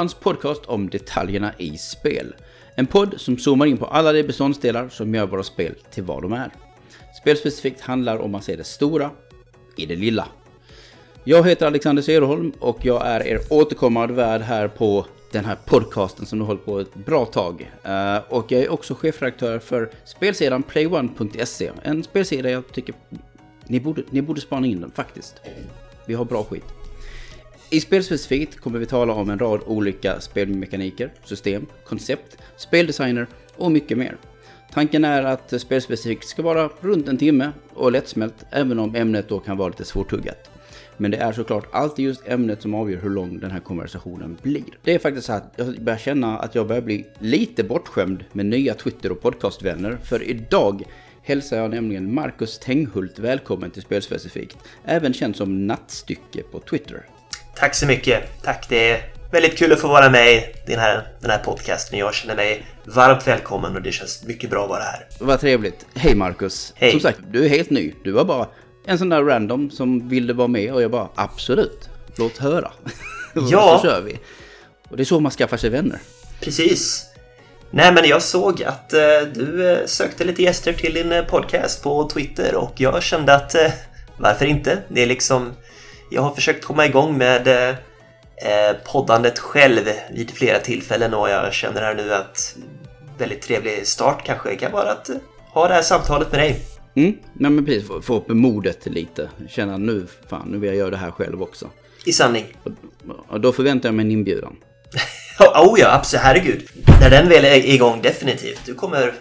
Hans podcast om detaljerna i spel. En podd som zoomar in på alla de beståndsdelar som gör våra spel till vad de är. Spelspecifikt handlar om att se det stora i det lilla. Jag heter Alexander Söderholm och jag är er återkommande värd här på den här podcasten som har hållit på ett bra tag. Eh, och jag är också chefredaktör för spelsidan playone.se. En spelsida jag tycker ni borde, ni borde spana in den faktiskt. Vi har bra skit. I spelspecifikt kommer vi tala om en rad olika spelmekaniker, system, koncept, speldesigner och mycket mer. Tanken är att spelspecifikt ska vara runt en timme och lättsmält, även om ämnet då kan vara lite svårtuggat. Men det är såklart alltid just ämnet som avgör hur lång den här konversationen blir. Det är faktiskt så att jag börjar känna att jag börjar bli lite bortskämd med nya Twitter och podcastvänner. För idag hälsar jag nämligen Marcus Tenghult välkommen till Spelspecifikt. Även känd som Nattstycke på Twitter. Tack så mycket. Tack, det är väldigt kul att få vara med i den här, den här podcasten. Jag känner mig varmt välkommen och det känns mycket bra att vara här. Vad trevligt. Hej Marcus. Hej. Som sagt, du är helt ny. Du var bara en sån där random som ville vara med och jag bara absolut, låt höra. Ja. så kör vi. Och det är så man skaffar sig vänner. Precis. Nej, men jag såg att eh, du eh, sökte lite gäster till din eh, podcast på Twitter och jag kände att eh, varför inte? Det är liksom... Jag har försökt komma igång med eh, poddandet själv vid flera tillfällen och jag känner här nu att väldigt trevlig start kanske kan vara att ha det här samtalet med dig. Mm, nej men precis, få, få upp modet lite. Känna nu, fan, nu vill jag göra det här själv också. I sanning. Och, då förväntar jag mig en inbjudan. Oh ja, absolut. Herregud. När den väl är igång, definitivt. Du kommer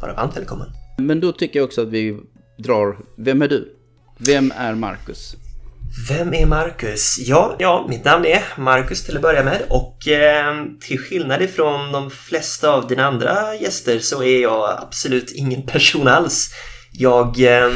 vara varmt välkommen. Men då tycker jag också att vi drar, vem är du? Vem är Marcus? Vem är Marcus? Ja, ja, mitt namn är Marcus till att börja med och eh, till skillnad ifrån de flesta av dina andra gäster så är jag absolut ingen person alls. Jag eh,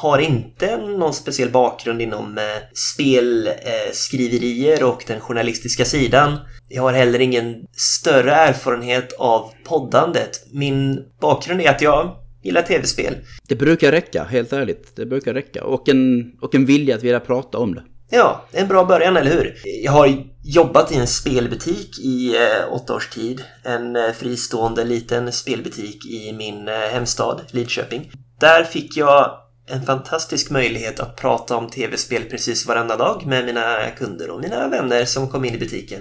har inte någon speciell bakgrund inom eh, spelskriverier och den journalistiska sidan. Jag har heller ingen större erfarenhet av poddandet. Min bakgrund är att jag gillar tv-spel. Det brukar räcka, helt ärligt. Det brukar räcka. Och en, och en vilja att vilja prata om det. Ja, en bra början, eller hur? Jag har jobbat i en spelbutik i eh, åtta års tid. En eh, fristående liten spelbutik i min eh, hemstad, Lidköping. Där fick jag en fantastisk möjlighet att prata om tv-spel precis varenda dag med mina kunder och mina vänner som kom in i butiken.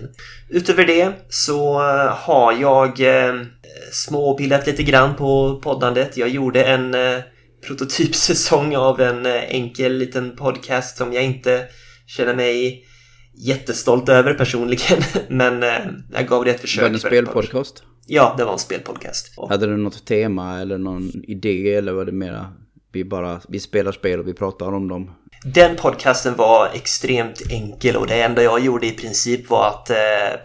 Utöver det så eh, har jag eh, småbildat lite grann på poddandet. Jag gjorde en eh, prototypsäsong av en enkel liten podcast som jag inte känner mig jättestolt över personligen. Men jag gav det ett försök. Var det en spelpodcast? Ja, det var en spelpodcast. Hade du något tema eller någon idé eller var det mera vi bara vi spelar spel och vi pratar om dem? Den podcasten var extremt enkel och det enda jag gjorde i princip var att eh,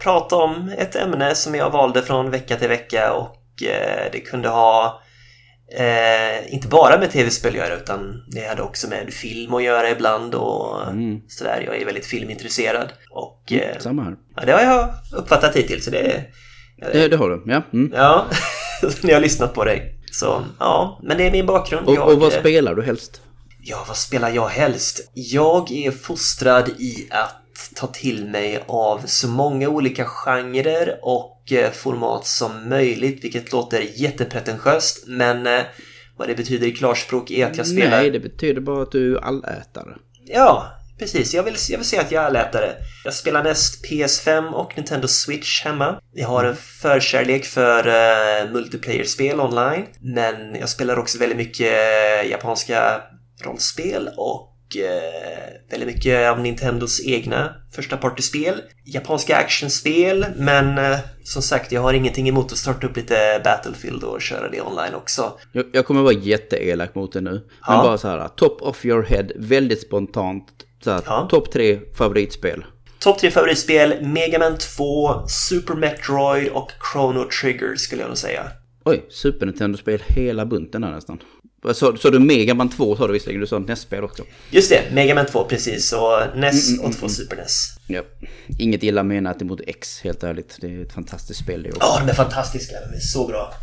prata om ett ämne som jag valde från vecka till vecka och eh, det kunde ha eh, inte bara med tv-spel att göra utan det hade också med film att göra ibland och Mm. sådär. Jag är väldigt filmintresserad och eh, Samma här. ja, det har jag uppfattat hittills. Så det, Det, det har du, ja. Mm. ja, när jag har lyssnat på dig. Så ja, men det är min bakgrund. Och, jag, och vad eh, spelar du helst? Ja, vad spelar jag helst? Jag är fostrad i att ta till mig av så många olika genrer och eh, format som möjligt, vilket låter jättepretentiöst, men eh, vad det betyder i klarspråk är att jag spelar... Nej, det betyder bara att du är allätare. Ja, precis. Jag vill, jag vill säga att jag är allätare. Jag spelar mest PS5 och Nintendo Switch hemma. Jag har en förkärlek för uh, multiplayer-spel online, men jag spelar också väldigt mycket eh, japanska rollspel och eh, väldigt mycket av Nintendos egna första partyspel. Japanska actionspel, men eh, som sagt, jag har ingenting emot att starta upp lite Battlefield och köra det online också. Jag, jag kommer vara jätteelak mot det nu. Men Ja. bara så här, top of your head, väldigt spontant. Så Ja. Topp tre favoritspel. Topp tre favoritspel, Mega Man 2, Super Metroid och Chrono Trigger skulle jag nog säga. Oj, Super Nintendo-spel hela bunten där nästan. Så, så du Mega Man 2 sa du visserligen, du sa NES-spel också. Just det, Mega Man 2 precis och NES och två Super NES. Ja. Inget illa menat emot X, helt ärligt. Det är ett fantastiskt spel det också. Ja, de är fantastiska, de är så bra.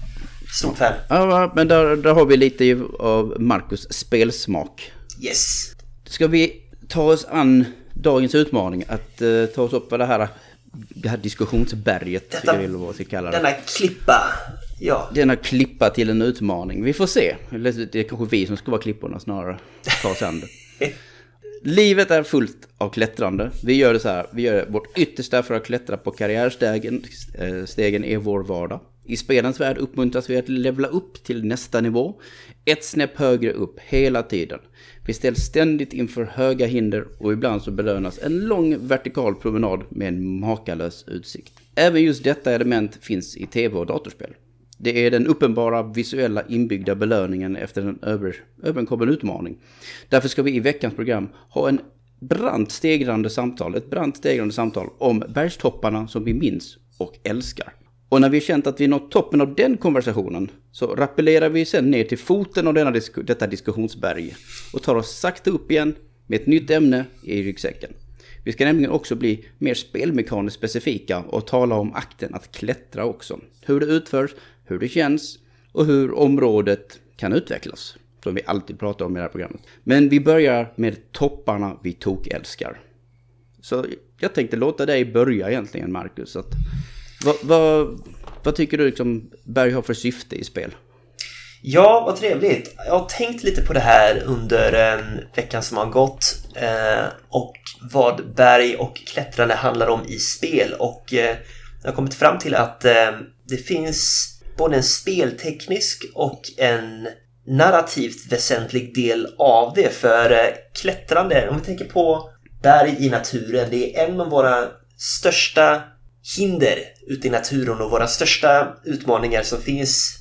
Stort fan. Ja, men där, där har vi lite av Marcus spelsmak. Yes. Ska vi ta oss an dagens utmaning att eh, ta oss upp på det här det här diskussionsberget, Detta- jag vill vad jag det. Denna klippa. Ja. Denna klippa till en utmaning. Vi får se. Det är kanske vi som ska vara klipporna snarare. Ta oss an det. Livet är fullt av klättrande. Vi gör det så här. Vi gör vårt yttersta för att klättra på karriärstegen. Eh, Stegen är vår vardag. I spelens värld uppmuntras vi att levla upp till nästa nivå. Ett snäpp högre upp hela tiden. Vi ställs ständigt inför höga hinder och ibland så belönas en lång vertikal promenad med en makalös utsikt. Även just detta element finns i tv och datorspel. Det är den uppenbara visuella inbyggda belöningen efter en över, överkommen utmaning. Därför ska vi i veckans program ha en brant stegrande samtal, ett brant stegrande samtal om bergstopparna som vi minns och älskar. Och när vi känt att vi nått toppen av den konversationen så rappellerar vi sen ner till foten av denna disk detta diskussionsberg och tar oss sakta upp igen med ett nytt ämne i ryggsäcken. Vi ska nämligen också bli mer spelmekaniskt specifika och tala om akten att klättra också. Hur det utförs, hur det känns och hur området kan utvecklas. Som vi alltid pratar om i det här programmet. Men vi börjar med topparna vi tokälskar. Så jag tänkte låta dig börja egentligen Marcus. Att, vad, vad, vad tycker du liksom Berg har för syfte i spel? Ja, vad trevligt. Jag har tänkt lite på det här under eh, veckan som har gått eh, och vad berg och klättrande handlar om i spel och eh, jag har kommit fram till att eh, det finns både en spelteknisk och en narrativt väsentlig del av det för eh, klättrande, om vi tänker på berg i naturen, det är en av våra största hinder ute i naturen och våra största utmaningar som finns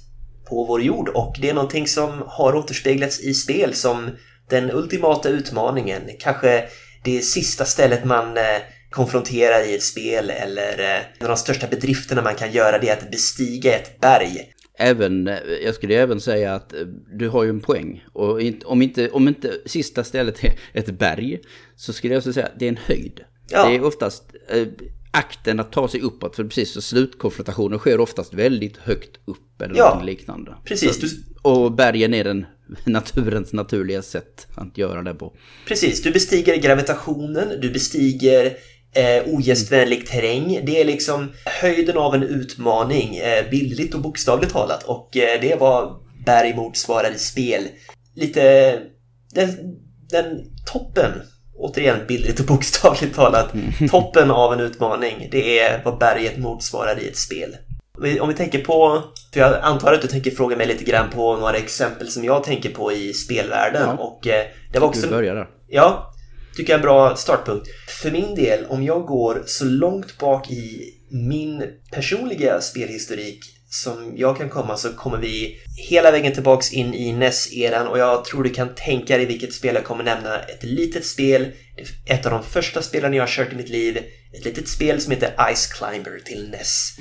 på vår jord och det är någonting som har återspeglats i spel som den ultimata utmaningen. Kanske det sista stället man eh, konfronterar i ett spel eller eh, en av de största bedrifterna man kan göra det är att bestiga ett berg. Även, eh, jag skulle även säga att du har ju en poäng. Och om, inte, om inte sista stället är ett berg så skulle jag också säga att det är en höjd. Ja. Det är oftast akten att ta sig uppåt för precis så slutkonfrontationen sker oftast väldigt högt upp eller Ja, något liknande. precis. Du- och bergen är den naturens naturliga sätt att göra det på. Precis, du bestiger gravitationen, du bestiger eh, ogästvänlig terräng. Det är liksom höjden av en utmaning, eh, bildligt och bokstavligt talat. Och eh, det vad berg motsvarar i spel. Lite... Den, den toppen, återigen bildligt och bokstavligt talat, toppen av en utmaning, det är vad berget motsvarar i ett spel. Om vi, om vi tänker på, för jag antar att du tänker fråga mig lite grann på några exempel som jag tänker på i spelvärlden Ja. och eh, det var Du också börjar där. Ja, tycker jag är en bra startpunkt. För min del, om jag går så långt bak i min personliga spelhistorik som jag kan komma så kommer vi hela vägen tillbaks in i NES-eran och jag tror du kan tänka dig vilket spel jag kommer nämna. Ett litet spel, ett av de första spelen jag har kört i mitt liv. Ett litet spel som heter Ice Climber till NES.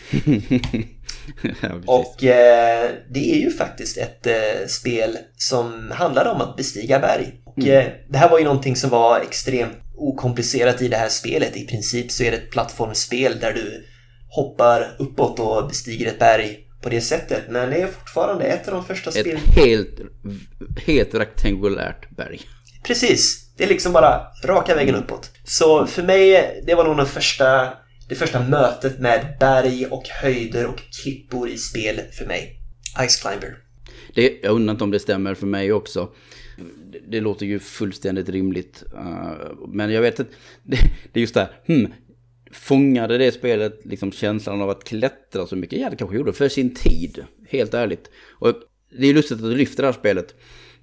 ja. Och eh, det är ju faktiskt ett eh, spel som handlar om att bestiga berg. Och, eh, det här var ju någonting som var extremt okomplicerat i det här spelet. I princip så är det ett plattformsspel där du hoppar uppåt och bestiger ett berg på det sättet. Men det är fortfarande ett av de första spelen. Ett helt, helt rektangulärt berg. Precis! Det är liksom bara raka vägen uppåt. Så för mig, det var nog den första, det första mötet med berg och höjder och klippor i spel för mig. Ice Climber. Det, jag undrar inte om det stämmer för mig också. Det, det låter ju fullständigt rimligt. Uh, men jag vet att det, det är just det här. Hmm, fångade det spelet liksom känslan av att klättra så mycket? Ja, det kanske gjorde för sin tid. Helt ärligt. Och det är lustigt att du lyfter det här spelet.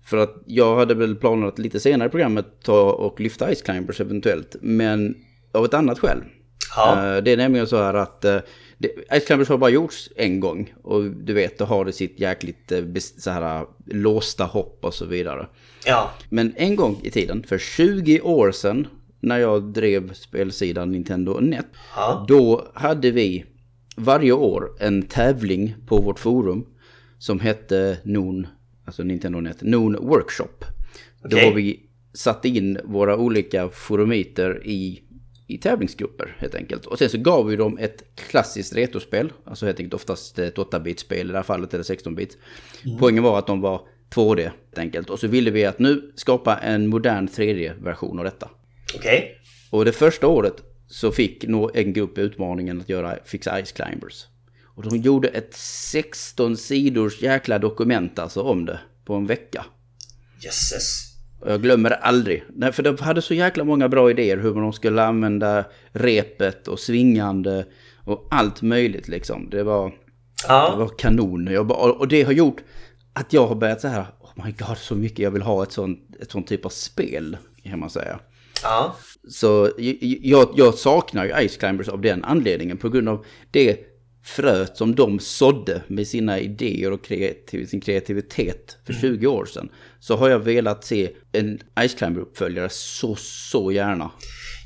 För att jag hade väl planerat lite senare i programmet ta och lyfta Ice Climbers eventuellt. Men av ett annat skäl. Ja. Eh, Det är nämligen så här att eh, det, Ice Climbers har bara gjorts en gång. Och du vet, det har det sitt jäkligt eh, så här, låsta hopp och så vidare. Ja, Men en gång i tiden, för 20 år sedan, när jag drev spelsidan Nintendo Net, Ja. då hade vi varje år en tävling på vårt forum som hette NON, alltså Nintendo Net, NON Workshop. Då Okej. har vi satt in våra olika forumiter i, i tävlingsgrupper helt enkelt. Och sen så gav vi dem ett klassiskt retrospel, alltså helt enkelt oftast ett 8-bit-spel i det här fallet, eller 16-bit. Poängen var att de var 2D helt enkelt. Och så ville vi att nu skapa en modern 3D-version av detta. Okej. Och det första året så fick nå- en grupp utmaningen att göra, fixa Ice Climbers. Och de gjorde ett 16 sidors jäkla dokument alltså om det på en vecka. Jösses. Och jag glömmer det aldrig. Nej, för de hade så jäkla många bra idéer hur de skulle använda repet och svingande och allt möjligt liksom. Det var, det Ja, var kanon. Bara, och det har gjort att jag har börjat så här, oh my god så mycket jag vill ha ett sånt, ett sånt typ av spel, kan man säga. Ja. Så jag, jag saknar ju Ice Climbers av den anledningen på grund av det fröet som de sådde med sina idéer och kreativ, sin kreativitet för 20 år sedan. Så har jag velat se en Ice Climber-uppföljare så, så gärna.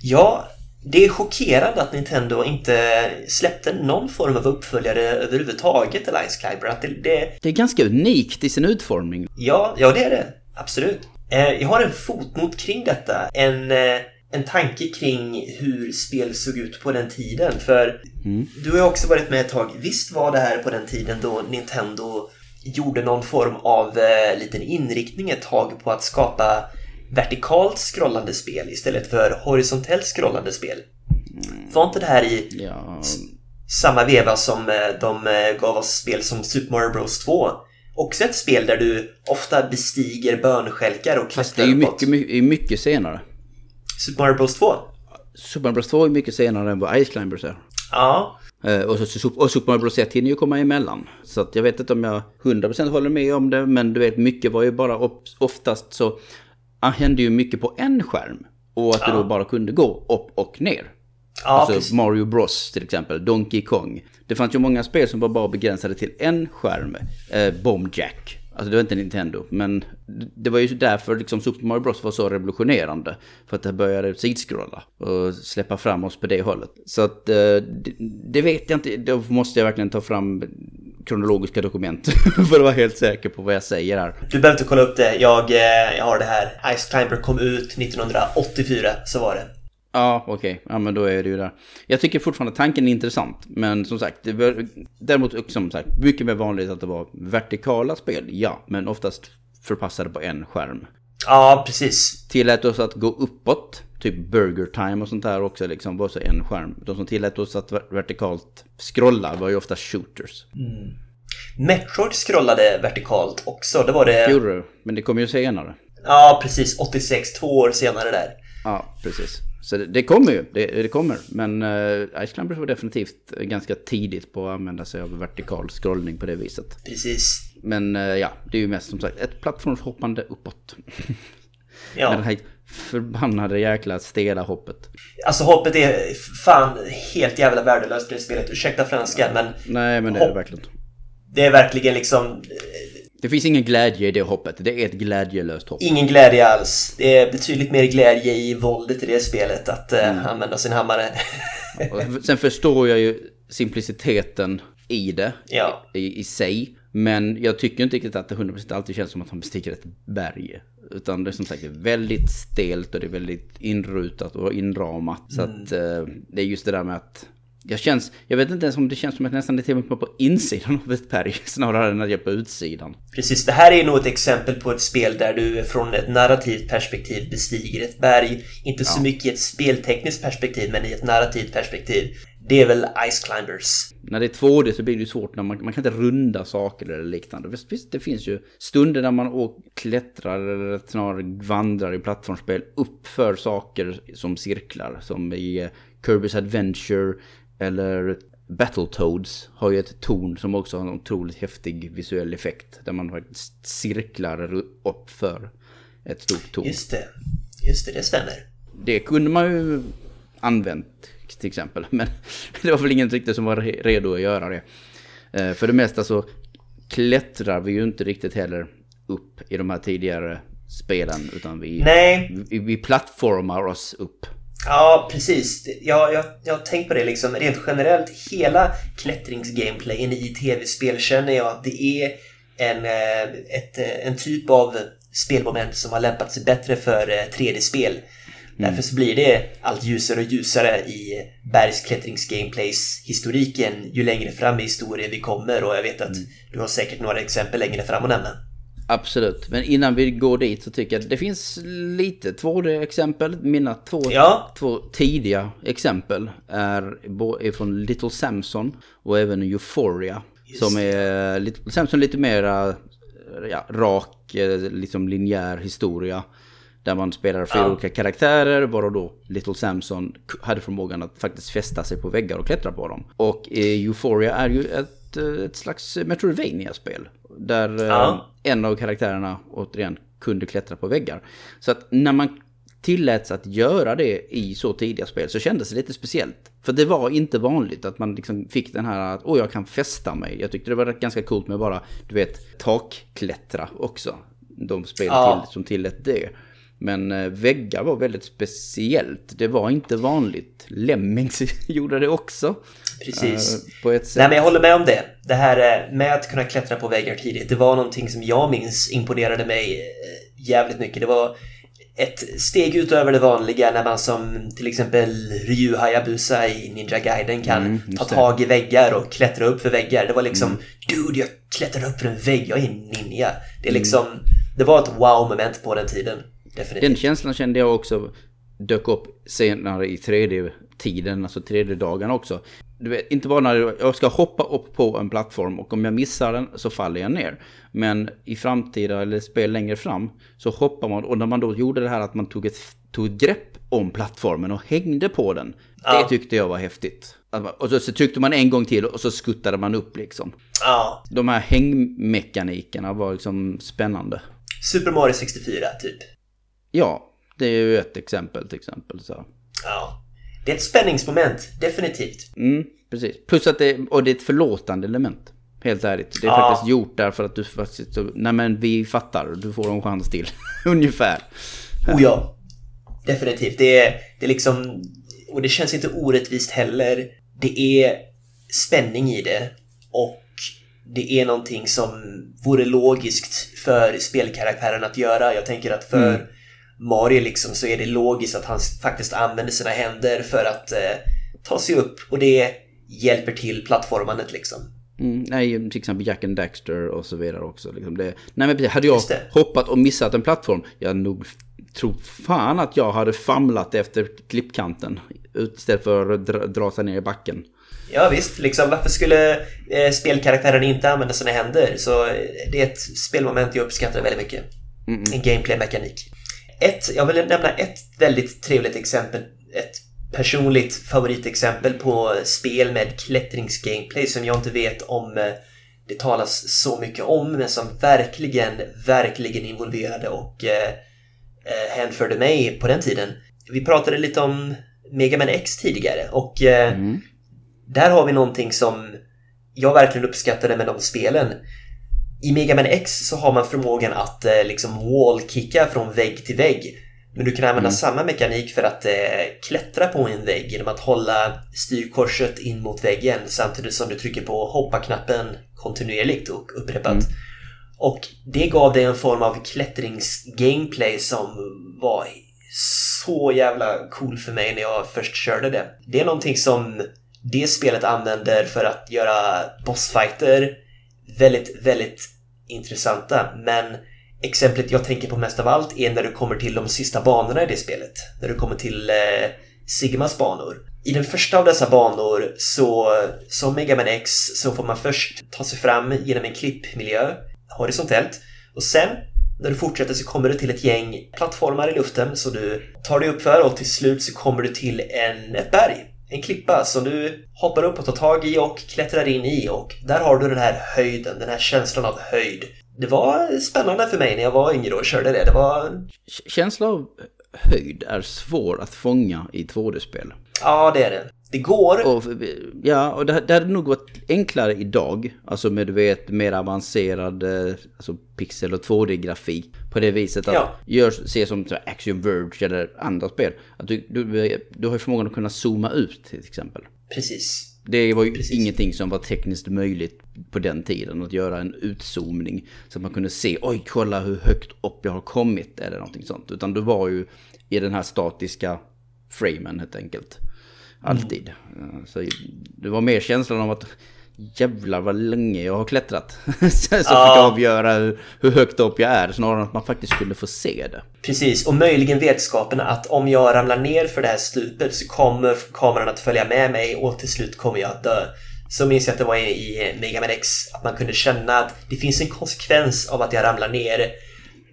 Ja, det är chockerande att Nintendo inte släppte någon form av uppföljare överhuvudtaget till Ice Climber. Att det, det, Det är ganska unikt i sin utformning. ja, ja, det är det. Absolut. Eh, jag har en fotnot kring detta. En, eh, en tanke kring hur spel såg ut på den tiden. För du har också varit med ett tag. Visst var det här på den tiden då Nintendo gjorde någon form av eh, liten inriktning ett tag på att skapa vertikalt scrollande spel istället för horisontellt scrollande spel. Var inte det här i Ja, samma veva som eh, de gav oss spel som Super Mario Bros 2? Också ett spel där du ofta bestiger bönskälkar och fast det är ju klättrar mycket, mycket, mycket senare. Super Mario Bros 2? Super Mario Bros 2 är mycket senare än vad Ice Climbers är. Ja, Eh, Och, så, och Super Mario Bros 1 hinner ju komma emellan. Så att jag vet inte om jag 100% håller med om det. Men du vet, mycket var ju bara oftast så ah, hände ju mycket på en skärm. Och att det då bara kunde gå upp och ner. ja alltså precis. Mario Bros till exempel, Donkey Kong. Det fanns ju många spel som var bara begränsade till en skärm. Eh, Bomb Jack. Alltså det var inte Nintendo. Men det var ju därför liksom Super Mario Bros var så revolutionerande. För att det började sidskrolla och släppa fram oss på det hållet. Så att eh, det, det vet jag inte. Då måste jag verkligen ta fram kronologiska dokument. för att vara helt säker på vad jag säger här. Du behöver inte kolla upp det. Jag, eh, jag har det här. Ice Climber kom ut 1984, så var det. Ja, okej. Ja, men då är det ju där. Jag tycker fortfarande tanken är intressant. Men som sagt, det bör, däremot som sagt, mycket mer vanligt att det var vertikala spel. Ja, men oftast förpassade på en skärm. Ja, precis. Tillät oss att gå uppåt, typ Burger Time och sånt där också, liksom var så en skärm. De som tillät oss att ver- vertikalt scrolla var ju ofta shooters. Metroid scrollade vertikalt också. Det var det... Gjorde det, men det kom ju senare. Ja, precis. 86, två år senare där. Ja, precis. Så det, det kommer ju, det, det kommer. Men uh, Ice Climbers var definitivt ganska tidigt på att använda sig av vertikal scrollning på det viset. Precis. Men eh, ja, det är ju mest som sagt ett plattformshoppande uppåt. Ja. Med det här förbannade jäkla stela hoppet. Alltså hoppet är fan helt jävla värdelöst i det spelet. Ursäkta franskan, men Nej, men det är det verkligen. det är verkligen liksom Det finns ingen glädje i det hoppet. Det är ett glädjelöst hopp. ingen glädje alls. Det är betydligt mer glädje i våldet i det spelet att eh, använda sin hammare. Sen förstår jag ju simpliciteten i det. Ja. I, I sig. Men jag tycker inte riktigt att det 100% alltid känns som att han bestiger ett berg. Utan det är som sagt väldigt stelt och det är väldigt inrutat och inramat. Så att eh, det är just det där med att jag känns, jag vet inte ens om det känns som att nästan det är till och med på insidan av ett berg snarare än att jag är på utsidan. Precis, det här är nog ett exempel på ett spel där du från ett narrativt perspektiv bestiger ett berg. Inte så mycket i ett speltekniskt perspektiv, men i ett narrativt perspektiv. Det är väl Ice Climbers. När det är 2D så blir det ju svårt när man, man kan inte runda saker eller liknande. Visst, visst, det finns ju stunder när man åker, klättrar eller snarare vandrar i plattformsspel upp för saker som cirklar. Som i eh, Kirby's Adventure eller Battletoads har ju ett torn som också har en otroligt häftig visuell effekt. Där man faktiskt cirklar upp för ett stort torn. Just det. Just det, det stämmer. Det kunde man ju använt till exempel. Men det var väl ingen riktigt som var re- redo att göra det. Eh, För det mesta så klättrar vi ju inte riktigt heller upp i de här tidigare spelen. Utan vi, Nej, vi, vi plattformar oss upp. Ja, precis. Jag, jag, jag har tänkt på det liksom. Rent generellt, hela klättringsgameplayen i tv-spel känner jag att det är en, eh, ett, eh, en typ av spelmoment som har lämpat sig bättre för eh, 3D-spel. Därför så blir det allt ljusare och ljusare i bergsklättringsgameplays historiken ju längre fram i historien vi kommer och jag vet att du har säkert några exempel längre fram att nämna. Absolut, men innan vi går dit så tycker jag att det finns lite 2D-exempel. Mina två, Ja. två tidiga exempel är, från Little Samson och även Euphoria. Just som är Little Samson lite mer ja, rak, eh, liksom linjär historia. Där man spelar fyra Ja. olika karaktärer, varav då Little Samson hade förmågan att faktiskt fästa sig på väggar och klättra på dem. Och eh, Euphoria är ju ett, eh, ett slags Metroidvania-spel. Där eh, Ja. en av karaktärerna återigen kunde klättra på väggar. Så att när man tilläts att göra det i så tidiga spel så kändes det lite speciellt. För det var inte vanligt att man liksom fick den här att åh jag kan fästa mig. Jag tyckte det var ganska coolt med bara, du vet, takklättra också. De spel Ja. till, som tillät det. Men eh, väggar var väldigt speciellt. Det var inte vanligt. Lemmings gjorde det också. Precis. eh, På ett sätt. Nej, men jag håller med om det. Det här eh, med att kunna klättra på väggar tidigt, det var någonting som jag minns imponerade mig eh, jävligt mycket. Det var ett steg utöver det vanliga när man som till exempel Ryu Hayabusa i Ninja Gaiden kan Mm, ta tag i väggar och klättra upp för väggar. Det var liksom, dude, jag klättrar upp för en vägg, jag är en ninja. Det är liksom, det var ett wow-moment på den tiden. Definitivt. Den känslan kände jag också dök upp senare i 3D-tiden, alltså 3D-dagarna också. Du vet, inte bara när jag ska hoppa upp på en plattform och om jag missar den så faller jag ner. Men i framtida eller spel längre fram så hoppar man och när man då gjorde det här att man tog ett, tog ett grepp om plattformen och hängde på den. Ja. Det tyckte jag var häftigt. Och så, så tryckte man en gång till och så skuttade man upp liksom. Ja, De här hängmekanikerna var liksom spännande. Super Mario 64 typ. Ja, det är ju ett exempel till exempel. Så. Ja. Det är ett spänningsmoment, definitivt. Mm, precis. Plus att det, och det är ett förlåtande element. Helt ärligt. Det är Ja. faktiskt gjort därför att du faktiskt, nej men vi fattar, du får en chans till. Ungefär. Oh ja, definitivt. Det är, det är liksom, och det känns inte orättvist heller. Det är spänning i det och det är någonting som vore logiskt för spelkaraktären att göra. Jag tänker att för Mm. Mario liksom så är det logiskt att han faktiskt använder sina händer för att eh, ta sig upp och det hjälper till plattformandet liksom. Mm, nej, till exempel Jack and Daxter och så vidare också. Liksom det, nej men hade jag hoppat och missat en plattform, jag nog tror fan att jag hade famlat efter klippkanten. Istället för att dra, dra sig ner i backen. Ja visst, liksom varför skulle eh, spelkaraktären inte använda sina händer? Så eh, det är ett spelmoment jag uppskattar väldigt mycket. En gameplay-mekanik. Ett, jag vill nämna ett väldigt trevligt exempel, ett personligt favoritexempel på spel med klättringsgameplay som jag inte vet om eh, det talas så mycket om, men som verkligen, verkligen involverade och eh, eh, hänförde mig på den tiden. Vi pratade lite om Mega Man X tidigare och eh, Mm. där har vi någonting som jag verkligen uppskattade med de spelen. I Mega Man X så har man förmågan att eh, liksom wallkicka från vägg till vägg. Men du kan använda samma mekanik för att eh, klättra på en vägg genom att hålla styrkorset in mot väggen samtidigt som du trycker på hoppa-knappen kontinuerligt och upprepat. Och det gav dig en form av klättringsgameplay som var så jävla cool för mig när jag först körde det. Det är någonting som det spelet använder för att göra bossfighter väldigt, väldigt intressanta. Men exemplet jag tänker på mest av allt är när du kommer till de sista banorna i det spelet. När du kommer till eh, Sigmas banor. I den första av dessa banor så, som Mega Man X, så får man först ta sig fram genom en klippmiljö horisontellt och sen när du fortsätter så kommer du till ett gäng plattformar i luften så du tar dig upp för och till slut så kommer du till en, ett berg. En klippa som du hoppar upp och tar tag i och klättrar in i och där har du den här höjden, den här känslan av höjd. Det var spännande för mig när jag var yngre och körde det. Det var... Känsla av höjd är svår att fånga i 2D-spel. Ja, det är det. Det går. Och, ja, och det, det hade nog varit enklare idag. Alltså med du vet mer avancerad eh, alltså pixel och 2D-grafik. På det viset att Ja. gör, se som Action Verge eller andra spel. Att du, du, du har ju förmågan att kunna zooma ut till exempel. Precis. Det var ju Precis. ingenting som var tekniskt möjligt på den tiden. Att göra en utzoomning. Så att man kunde se, oj kolla hur högt upp jag har kommit. Eller någonting sånt. Utan du var ju i den här statiska framen helt enkelt. Alltid. Eh, Så det var mer känslan av att jävlar vad länge jag har klättrat. så ja. fick jag avgöra hur, hur högt upp jag är, snarare än att man faktiskt skulle få se det. Precis, och möjligen vetskapen att om jag ramlar ner för det här stupet så kommer kameran att följa med mig och till slut kommer jag att dö. Så minns jag att det var i Mega Man X, att man kunde känna att det finns en konsekvens av att jag ramlar ner.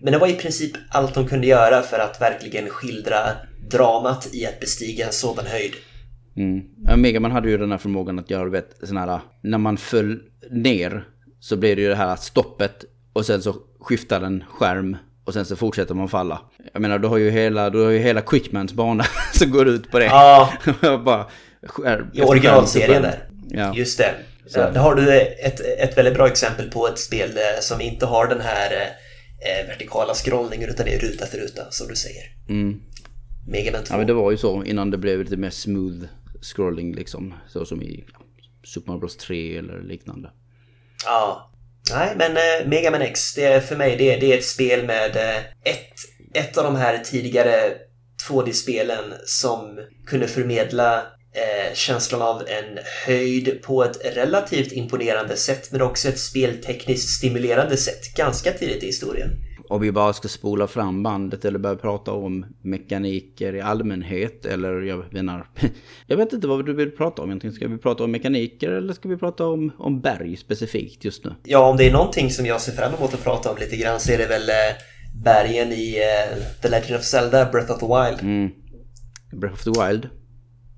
Men det var i princip allt de kunde göra för att verkligen skildra dramat i att bestiga en sådan höjd. Mm. Ja, Megaman hade ju den här förmågan att göra, vet, sån här, när man föll ner så blir det ju det här stoppet och sen så skiftar den skärm och sen så fortsätter man falla. Jag menar, du har ju hela, du har ju hela Quickmans bana som går ut på det. Ja. Bara, skärm, I originalserien där. Ja. Just det. Så. Där har du ett, ett väldigt bra exempel på ett spel eh, som inte har den här eh, vertikala scrollningen utan det är ruta för ruta som du säger. Mm. Mega Man 2. Ja men det var ju så innan det blev lite mer smooth scrolling liksom. Så som i Super Mario Bros 3 eller liknande. Ja. Nej men eh, Mega Man X, det är för mig det, det är ett spel med eh, ett, ett av de här tidigare 2D-spelen som kunde förmedla eh, känslan av en höjd på ett relativt imponerande sätt men också ett speltekniskt stimulerande sätt ganska tidigt i historien. Om vi bara ska spola fram bandet eller börja prata om mekaniker i allmänhet eller jag menar... Jag vet inte vad du vill prata om egentligen. Ska vi prata om mekaniker eller ska vi prata om, om berg specifikt just nu? Ja, om det är någonting som jag ser fram emot att prata om lite grann så är det väl eh, bergen i uh, The Legend of Zelda, Breath of the Wild. Mm. Breath of the Wild.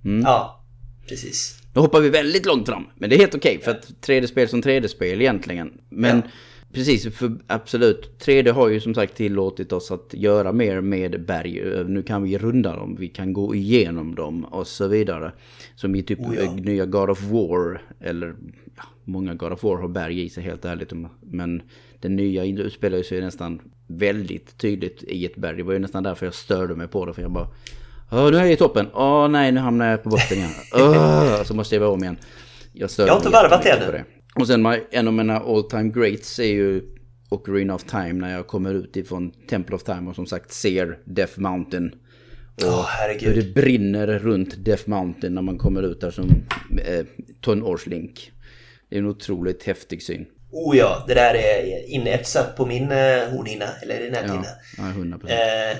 Mm. Ja, precis. Då hoppar vi väldigt långt fram. Men det är helt okej okay, för att 3D-spel som 3D-spel egentligen. Men ja. Precis, för absolut. 3D har ju som sagt tillåtit oss att göra mer med berg. Nu kan vi runda dem, vi kan gå igenom dem och så vidare. Som i typ oh ja. nya God of War. Eller ja, många God of War har berg i sig helt ärligt. Men den nya utspelar sig nästan väldigt tydligt i ett berg. Det var ju nästan därför jag störde mig på det. För jag bara... Åh, nu är jag i toppen. Åh nej, nu hamnar jag på botten igen. Åh, så måste jag vara om igen. Jag, jag har inte varvat det ännu. Och sen en av mina all time greats är ju Ocarina of Time när jag kommer ut ifrån Temple of Time och som sagt ser Death Mountain. Och oh, hur det brinner runt Death Mountain när man kommer ut där som eh, tonårslink. Det är en otroligt häftig syn. Oh ja, det där är inetsat på min eh, hornhinna, eller näthinna. Ja, ja 100%. Eh,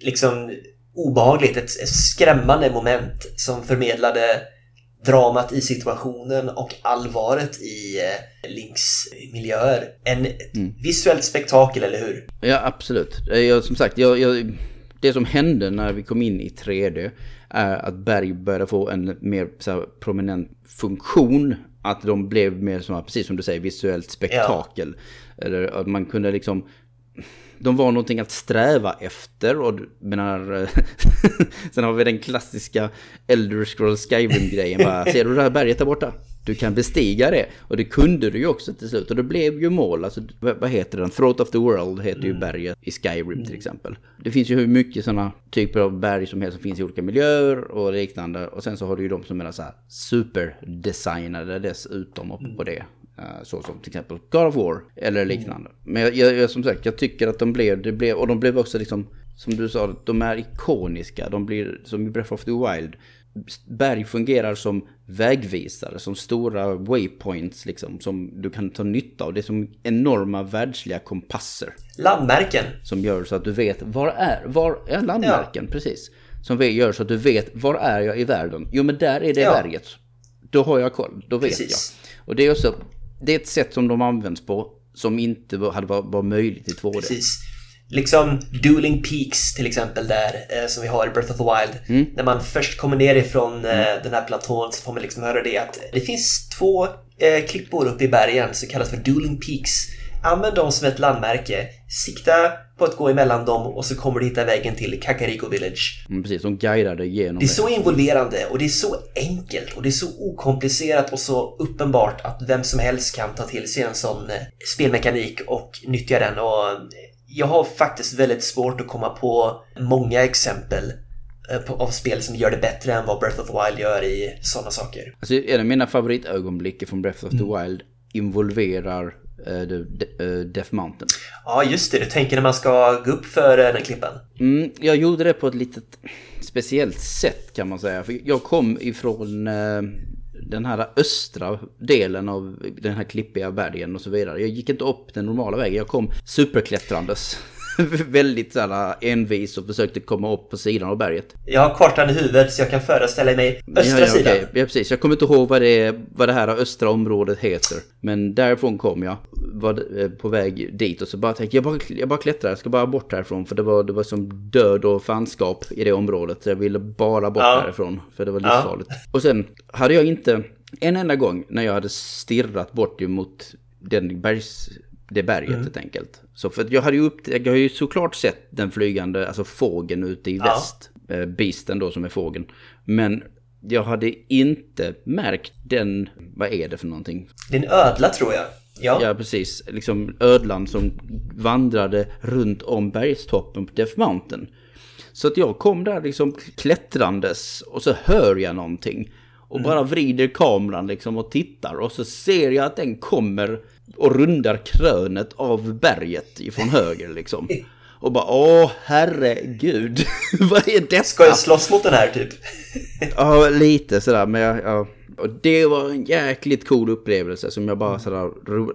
liksom obehagligt, ett, ett skrämmande moment som förmedlade dramat i situationen och allvaret i eh, Links miljöer. En mm. visuellt spektakel, eller hur? Ja, absolut. Jag, som sagt, jag, jag, det som hände när vi kom in i 3D är att berg började få en mer här, prominent funktion. Att de blev mer, som, precis som du säger, visuellt spektakel. Ja. Eller att man kunde liksom de var någonting att sträva efter och menar, sen har vi den klassiska Elder Scrolls Skyrim-grejen bara, ser du det här berget där borta? Du kan bestiga det. Och det kunde du ju också till slut. Och det blev ju mål. Alltså, vad heter den? Throat of the World heter ju mm. berget i Skyrim till exempel. Det finns ju hur mycket sådana typer av berg som helst som finns i olika miljöer och liknande. Och sen så har du ju de som är så här superdesignade dessutom på det. Eh, så som till exempel God of War eller liknande. Men jag, jag, som sagt, jag tycker att de blev, det blev, och de blev också liksom, som du sa, de är ikoniska. De blir som i Breath of the Wild. Berg fungerar som vägvisare, som stora waypoints liksom, som du kan ta nytta av. Det är som enorma världsliga kompasser. Landmärken. Som gör så att du vet, var är, var, ja landmärken, ja. precis. Som gör så att du vet, var är jag i världen? Jo men där är det ja. berget. Då har jag koll, då vet precis. jag. Och det är också det är ett sätt som de används på som inte hade varit möjligt i 2D. Precis. Liksom Dueling Peaks till exempel där, eh, som vi har i Breath of the Wild. Mm. När man först kommer ner ifrån eh, mm. den här platån så får man liksom höra det att det finns två eh, klippor uppe i bergen som kallas för Dueling Peaks. Använd dem som ett landmärke. Sikta på att gå emellan dem och så kommer du hitta vägen till Kakariko Village. Mm, precis, de guidar dig igenom det. är så involverande och det är så enkelt och det är så okomplicerat och så uppenbart att vem som helst kan ta till sig en sån eh, spelmekanik och nyttja den. Och eh, jag har faktiskt väldigt svårt att komma på många exempel eh, av spel som gör det bättre än vad Breath of the Wild gör i sådana saker. Alltså, en av mina favoritögonblick från Breath of the mm. Wild involverar Death Mountain. Ja, just det. Du tänker när man ska gå upp för den klippan? Mm, jag gjorde det på ett litet speciellt sätt kan man säga. För jag kom ifrån den här östra delen av den här klippiga bergen och så vidare. Jag gick inte upp den normala vägen, jag kom superklättrandes. väldigt såhär envis och försökte komma upp på sidan av berget. Jag har kartan i huvudet så jag kan föreställa mig östra ja, ja, sidan. Okay. Ja, precis. Jag kommer inte ihåg vad det, vad det här östra området heter. Men därifrån kom jag. Var eh, på väg dit och så bara tänkte jag bara, jag bara klättrar, jag ska bara bort härifrån. För det var, det var som död och fanskap i det området. Jag ville bara bort ja. härifrån. För det var livsfarligt. Ja. Och sen hade jag inte en enda gång när jag hade stirrat bort emot den bergs det berget mm. helt enkelt. Så för jag hade ju upp, jag har ju såklart sett den flygande, alltså fågeln ute i ja. väst. Eh, Beasten då som är fågeln. Men jag hade inte märkt den, vad är det för någonting? Det är en ödla tror jag. Ja. ja, precis. Liksom ödlan som vandrade runt om bergstoppen på Death Mountain. Så att jag kom där liksom klättrandes och så hör jag någonting. Och mm. bara vrider kameran liksom och tittar och så ser jag att den kommer och rundar krönet av berget ifrån höger liksom. Och bara åh herregud, vad är detta? Ska jag slåss mot den här typ? ja, lite sådär, men jag, ja. Och det var en jäkligt cool upplevelse som jag bara sådär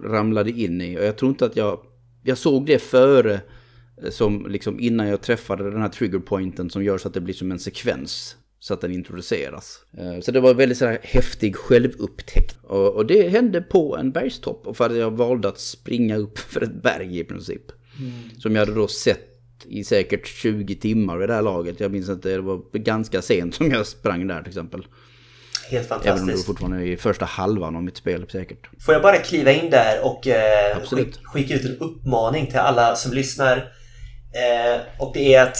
ramlade in i. Och jag tror inte att jag, jag såg det före, eh, som liksom innan jag träffade den här triggerpointen som gör så att det blir som en sekvens så att den introduceras. Eh, så det var väldigt så här häftig självupptäckt. Och, och det hände på en bergstopp. Och för att jag valde att springa upp för ett berg i princip. Mm. Som jag hade då sett i säkert 20 timmar vid det här laget. Jag minns att det var ganska sent som jag sprang där till exempel. Helt fantastiskt. Även om det var fortfarande i första halvan av mitt spel säkert. Får jag bara kliva in där och eh, skicka ut en uppmaning till alla som lyssnar. Eh, och det är att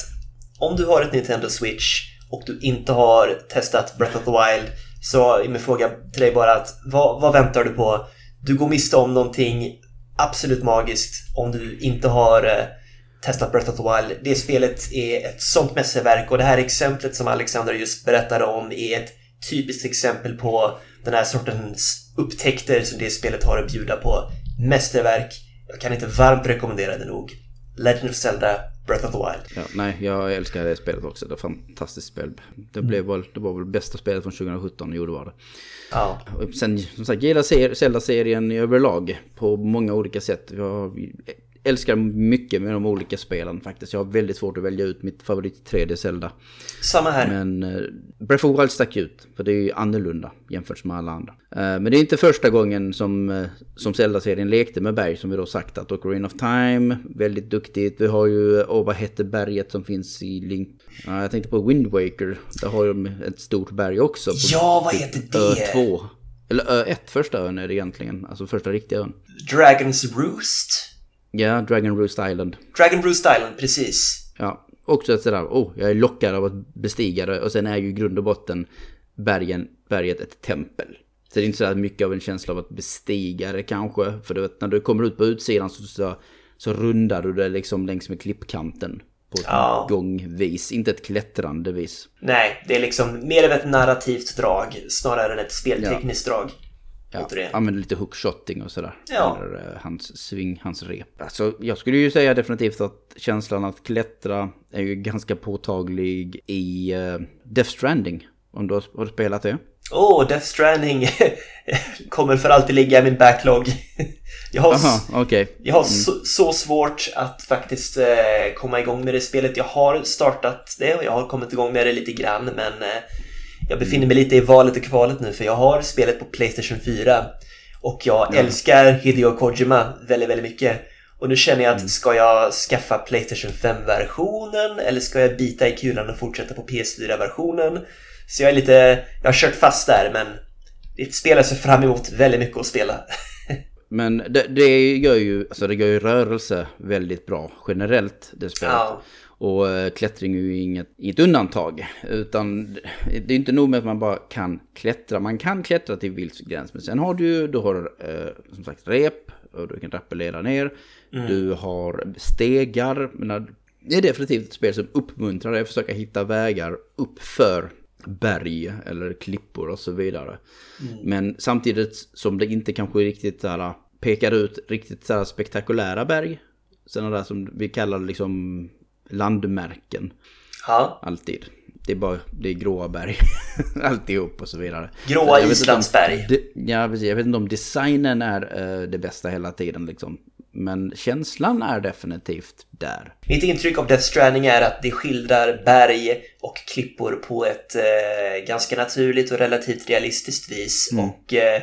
om du har ett Nintendo Switch och du inte har testat Breath of the Wild så är min fråga till dig bara att vad, vad väntar du på? Du går miste om någonting absolut magiskt om du inte har eh, testat Breath of the Wild. Det spelet är ett sånt mästerverk och det här exemplet som Alexander just berättade om är ett typiskt exempel på den här sortens upptäckter som det spelet har att bjuda på. Mästerverk. Jag kan inte varmt rekommendera det nog. Legend of Zelda Breath of the Wild. Ja, nej, jag älskar det spelet också. Det är ett fantastiskt spel. Det, blev väl, det var väl bästa spelet från 2017, jo det var det. Ja. Sen som sagt, gillar Zelda-serien överlag på många olika sätt. Jag älskar mycket med de olika spelen faktiskt. Jag har väldigt svårt att välja ut mitt favorit 3D Zelda. Samma här. Men uh, Breath of Wild stack ut. För det är ju annorlunda jämfört med alla andra. Uh, men det är inte första gången som, uh, som Zelda-serien lekte med berg som vi då sagt att Ocarina of Time, väldigt duktigt. Vi har ju, åh vad hette berget som finns i Link? Jag tänkte på Wind Waker. Där har de ett stort berg också. ja, vad heter det? Ö 2. Eller Ö 1, första ön är det egentligen. Alltså första riktiga ön. Dragon's Roost? Ja, Dragon Roost Island. Dragon Roost Island, precis. Ja, också ett sådär, oh, jag är lockad av att bestiga det. Och sen är ju i grund och botten bergen, berget ett tempel. Så det är inte så mycket av en känsla av att bestiga det kanske. För du vet, när du kommer ut på utsidan så, så, så rundar du det liksom längs med klippkanten. På ett ja. gångvis, inte ett klättrande vis. Nej, det är liksom mer av ett narrativt drag snarare än ett speltekniskt ja. drag. Ja, använder lite hookshotting och sådär. Ja. Eller uh, hans sving, hans rep. Alltså, jag skulle ju säga definitivt att känslan att klättra är ju ganska påtaglig i uh, Death Stranding. Om du har, har du spelat det? Åh, oh, Death Stranding kommer för alltid ligga i min backlog. jag har, Aha, okay. jag har mm. så, så, svårt att faktiskt eh, komma igång med det spelet. Jag har startat det och jag har kommit igång med det lite grann men eh, jag befinner mig lite i valet och kvalet nu för jag har spelet på Playstation 4 och jag ja. älskar Hideo Kojima väldigt, väldigt mycket. Och nu känner jag att mm. ska jag skaffa Playstation 5-versionen eller ska jag bita i kulan och fortsätta på PS4-versionen? Så jag är lite, jag har kört fast där men det är ett spel jag ser fram emot väldigt mycket att spela. Men det, det, gör ju, alltså det gör ju rörelse väldigt bra generellt det spelet. Ja. Och eh, klättring är ju inget, inget undantag. Utan det är inte nog med att man bara kan klättra. Man kan klättra till viss gräns. Men sen har du ju, du har eh, som sagt rep. Och du kan rappellera ner. Mm. Du har stegar. Men det är definitivt ett spel som uppmuntrar dig att försöka hitta vägar upp för berg eller klippor och så vidare. Mm. Men samtidigt som det inte kanske riktigt där, pekar ut riktigt så spektakulära berg. Sådana där som vi kallar liksom landmärken. Ja. Alltid. det är bara det är gråa berg. Alltihop och så vidare. Gråa om- islandsberg. Ja, precis. Jag vet inte om designen är eh, det bästa hela tiden liksom. Men känslan är definitivt där. Mitt intryck av Death Stranding är att det skildrar berg och klippor på ett eh, ganska naturligt och relativt realistiskt vis. Och eh,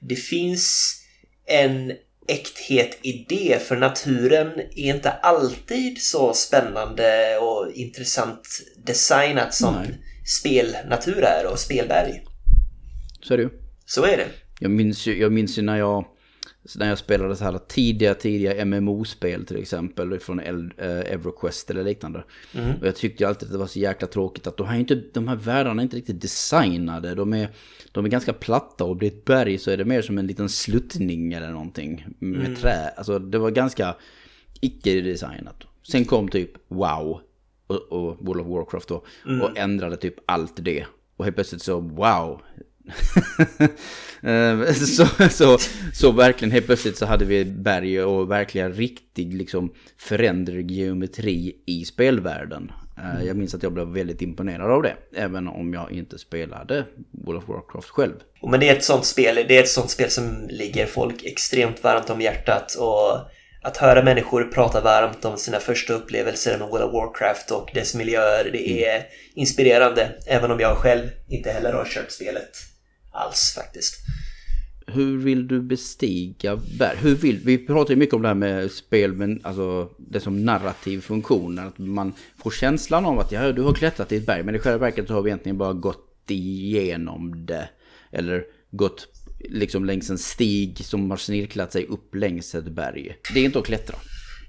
det finns en äkthet i det, för naturen är inte alltid så spännande och intressant designat som Nej. spelnatur är och spelberg. Så är det. Så är det. Jag minns ju, jag minns ju när jag, när jag spelade så här tidiga, tidiga MMO-spel till exempel från eh, Everquest eller liknande. Och jag tyckte alltid att det var så jäkla tråkigt att de här, inte, de här världarna är inte riktigt designade. De är, de är ganska platta och blir ett berg så är det mer som en liten sluttning eller någonting med trä. Alltså det var ganska icke-designat. Sen kom typ WoW och, och World of Warcraft då och ändrade typ allt det. Och helt plötsligt så wow. Eh, så, så, så verkligen helt plötsligt så hade vi berg och verkligen riktig liksom föränderlig geometri i spelvärlden. Eh, Jag minns att jag blev väldigt imponerad av det. Även om jag inte spelade World of Warcraft själv. Men det är ett sånt spel, det är ett sånt spel som ligger folk extremt varmt om hjärtat och att höra människor prata varmt om sina första upplevelser med World of Warcraft och dess miljöer, det är inspirerande. Även om jag själv inte heller har kört spelet alls faktiskt. Hur vill du bestiga berg? Hur vill, vi pratar ju mycket om det här med spel, men alltså det som narrativ funktion. Att man får känslan av att ja, du har klättrat i ett berg, men i själva verket så har vi egentligen bara gått igenom det. Eller gått liksom längs en stig som har snirklat sig upp längs ett berg. Det är inte att klättra.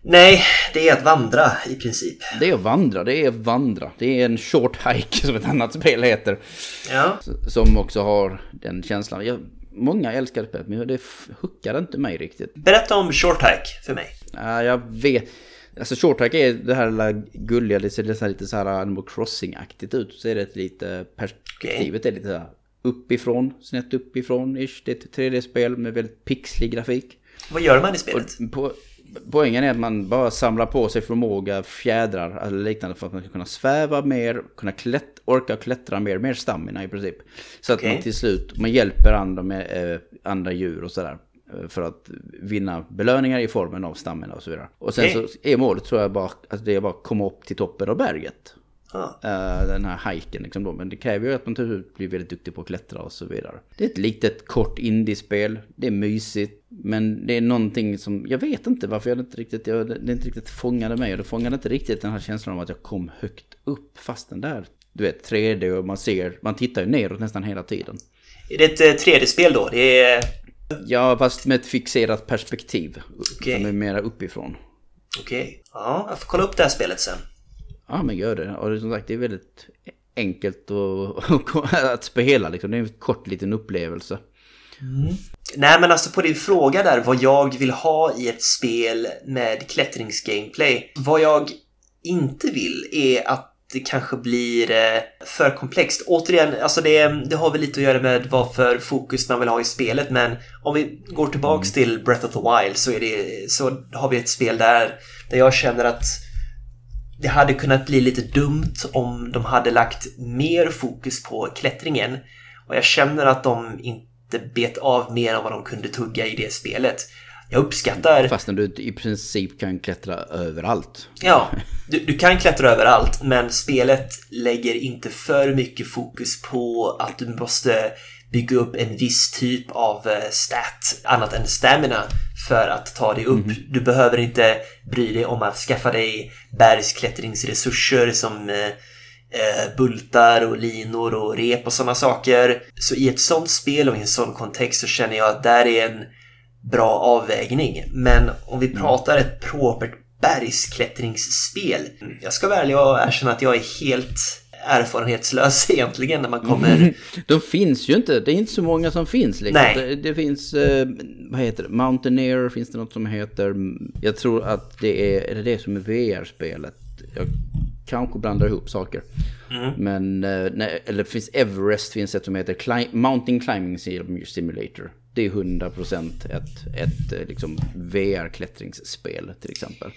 Nej, det är att vandra i princip. Det är att vandra, det är att vandra. Det är en short hike som ett annat spel heter. Ja, Som också har den känslan. Jag, många älskar spelet, men det hookar inte mig riktigt. berätta om Short Hike för mig. Ja, jag vet. Alltså short track är det här lilla gulliga, det ser nästan lite så här Animal Crossing-aktigt ut. Så är det lite, perspektivet är lite så här uppifrån, snett uppifrån ish. Det är ett 3D-spel med väldigt pixlig grafik. Vad gör man i spelet? På, poängen är att man bara samlar på sig förmåga, fjädrar eller liknande för att man ska kunna sväva mer, kunna klätt, orka klättra mer, mer stamina i princip. Så att Okej. man till slut, man hjälper andra med eh, andra djur och sådär. eh, För att vinna belöningar i formen av stamina och så vidare. Och sen Okej. så är målet tror jag bara att det är bara att komma upp till toppen av berget. Eh, den här hiken liksom då. Men det kräver ju att man slut blir väldigt duktig på att klättra och så vidare. Det är ett litet kort indiespel. Det är mysigt. Men det är någonting som, jag vet inte varför jag inte riktigt, jag, det inte riktigt fångade mig. Och det fångade inte riktigt den här känslan av att jag kom högt upp. Fast den där, du vet 3D och man ser, man tittar ju neråt nästan hela tiden. Är det ett eh, 3D-spel då? Det är... Ja, fast med ett fixerat perspektiv. Okej. Som är mera uppifrån. Okej. Ja, jag får kolla upp det här spelet sen. Ja men gör det. Och det, är som sagt det är väldigt enkelt att, att spela liksom. Det är en kort liten upplevelse. Nej men alltså på din fråga där vad jag vill ha i ett spel med klättringsgameplay. Vad jag inte vill är att det kanske blir eh, för komplext. Återigen, alltså det, det har väl lite att göra med vad för fokus man vill ha i spelet men om vi går tillbaks till Breath of the Wild så, är det, så har vi ett spel där, där jag känner att det hade kunnat bli lite dumt om de hade lagt mer fokus på klättringen. Och jag känner att de inte bet av mer än vad de kunde tugga i det spelet. Jag uppskattar... Fastän du i princip kan klättra överallt. Ja, du, du kan klättra överallt, men spelet lägger inte för mycket fokus på att du måste bygga upp en viss typ av eh, stat, annat än stamina, för att ta dig upp. Du behöver inte bry dig om att skaffa dig bergsklättringsresurser som eh, eh, bultar och linor och rep och sådana saker. Så i ett sånt spel och i en sån kontext så känner jag att där är en bra avvägning. Men om vi pratar ett propert bergsklättringsspel. Jag ska ärlig och erkänna att jag är helt erfarenhetslös egentligen när man kommer... De finns ju inte, det är inte så många som finns. Liksom. Nej. Det, det finns, eh, vad heter det, Mountaineer finns det något som heter. Jag tror att det är, är det det som är VR-spelet? Jag kanske blandar ihop saker. Men, eh, nej, eller finns Everest finns ett som heter Cli- Mountain Climbing Sim- Simulator. Det är 100% ett, ett eh, liksom VR-klättringsspel till exempel.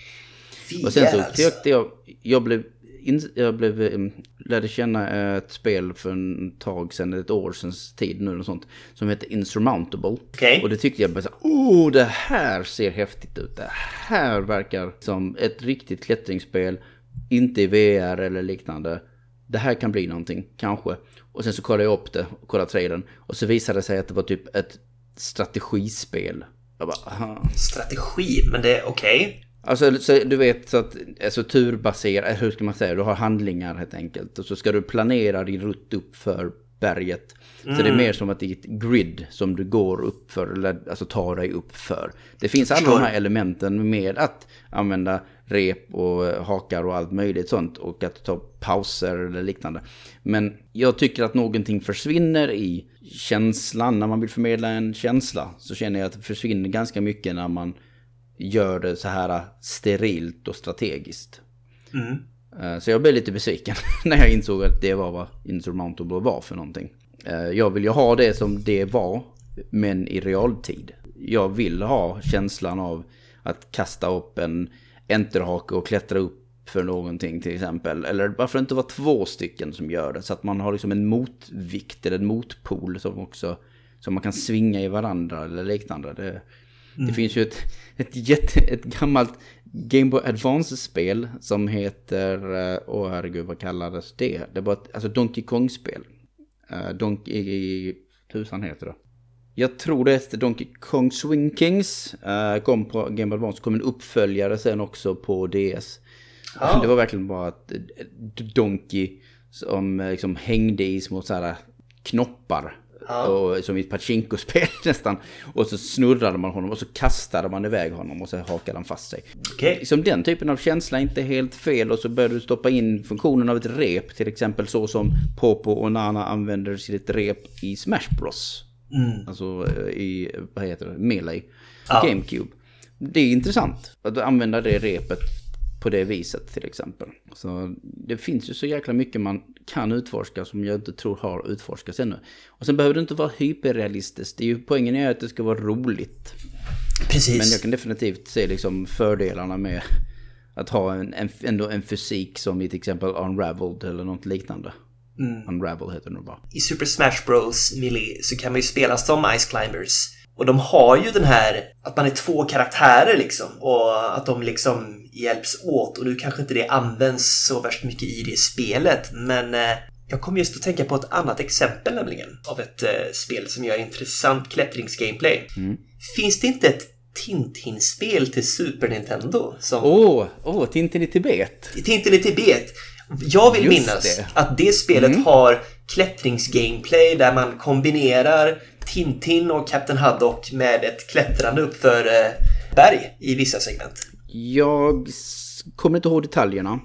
Och sen så VR, alltså. tyckte jag, jag blev in, jag blev, um, lärde känna ett spel för en tag sedan, ett år sedan tid nu och sånt, som heter Insurmountable. Okej. Och det tyckte jag bara så oh det här ser häftigt ut. Det här verkar som ett riktigt klättringsspel, inte i VR eller liknande. Det här kan bli någonting, kanske. Och sen så kollade jag upp det, och kollade trailern. Och så visade det sig att det var typ ett strategispel. Jag bara, aha. Strategi, men det är okej. Alltså så du vet så att, alltså turbaserat, hur ska man säga, du har handlingar helt enkelt. Och så ska du planera din rutt upp för berget. Så det är mer som att det är ett grid som du går upp för, eller alltså tar dig upp för. Det finns alla Förstår. de här elementen med att använda rep och eh, hakar och allt möjligt sånt. Och att ta pauser eller liknande. Men jag tycker att någonting försvinner i känslan. När man vill förmedla en känsla så känner jag att det försvinner ganska mycket när man gör det så här sterilt och strategiskt. Eh, Så jag blev lite besviken när jag insåg att det var vad Insurmountable var för någonting. Eh, Jag vill ju ha det som det var, men i realtid. Jag vill ha känslan av att kasta upp en enterhake och klättra upp för någonting till exempel. Eller varför inte vara två stycken som gör det. Så att man har liksom en motvikt eller en motpol som också som man kan svinga i varandra eller liknande. Det, det finns ju ett, ett, jätte, ett gammalt Game Boy Advance-spel som heter, eh, åh herregud vad kallades det? Det var ett alltså Donkey Kong-spel. Uh, Donkey, tusan heter det. Jag tror det hette Donkey Kong Swing Kings. eh, kom på Game Boy Advance, kom en uppföljare sen också på DS. Ja. Det var verkligen bara att eh, Donkey som liksom hängde i små så här knoppar. Och, som i ett pachinko-spel nästan. Och så snurrade man honom och så kastade man iväg honom och så hakade han fast sig. Okej. Liksom den typen av känsla är inte helt fel och så börjar du stoppa in funktionen av ett rep. Till exempel så som Popo och Nana använder sitt rep i Smash Bros. Alltså eh, i, vad heter det, Melee. Ja. GameCube. Det är intressant att använda det repet på det viset till exempel. Så det finns ju så jäkla mycket man kan utforska som jag inte tror har utforskats ännu. Och sen behöver det inte vara hyperrealistiskt. Det är ju, poängen är att det ska vara roligt. Precis. Men jag kan definitivt se liksom fördelarna med att ha en, en, ändå en fysik som i till exempel Unraveled eller något liknande. Unravel heter det nog bara. I Super Smash Bros Melee så kan man ju spela som Ice Climbers. Och de har ju den här att man är två karaktärer liksom och att de liksom hjälps åt och nu kanske inte det används så värst mycket i det spelet men eh, jag kom just att tänka på ett annat exempel nämligen av ett eh, spel som gör intressant klättringsgameplay. Finns det inte ett Tintin-spel till Super Nintendo Åh, åh, Tintin i Tibet. Tintin i Tibet. Jag vill Just minnas det. Mm. att det spelet har klättringsgameplay där man kombinerar Tintin och Captain Haddock med ett klättrande uppför eh, berg i vissa segment. Jag kommer inte ihåg detaljerna.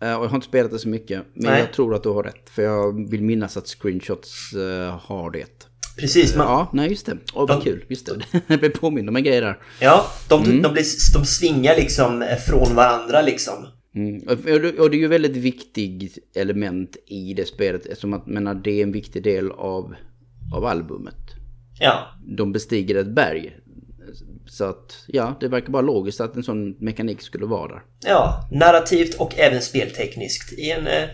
eh, Och jag har inte spelat det så mycket. Men Nej. jag tror att du har rätt. För jag vill minnas att screenshots eh, har det. Precis, man, Ja, nej just det. Vad De- kul. Just det. Jag blev påmind om en grej där. ja, de, Mm. de, blir, de svingar liksom från varandra liksom. Mm. Och det är ju väldigt viktigt element i det spelet. Eftersom att menar, det är en viktig del av, av albumet. Ja, De bestiger ett berg. Så att, ja, det verkar bara logiskt att en sån mekanik skulle vara där. ja, narrativt och även speltekniskt i en, eh,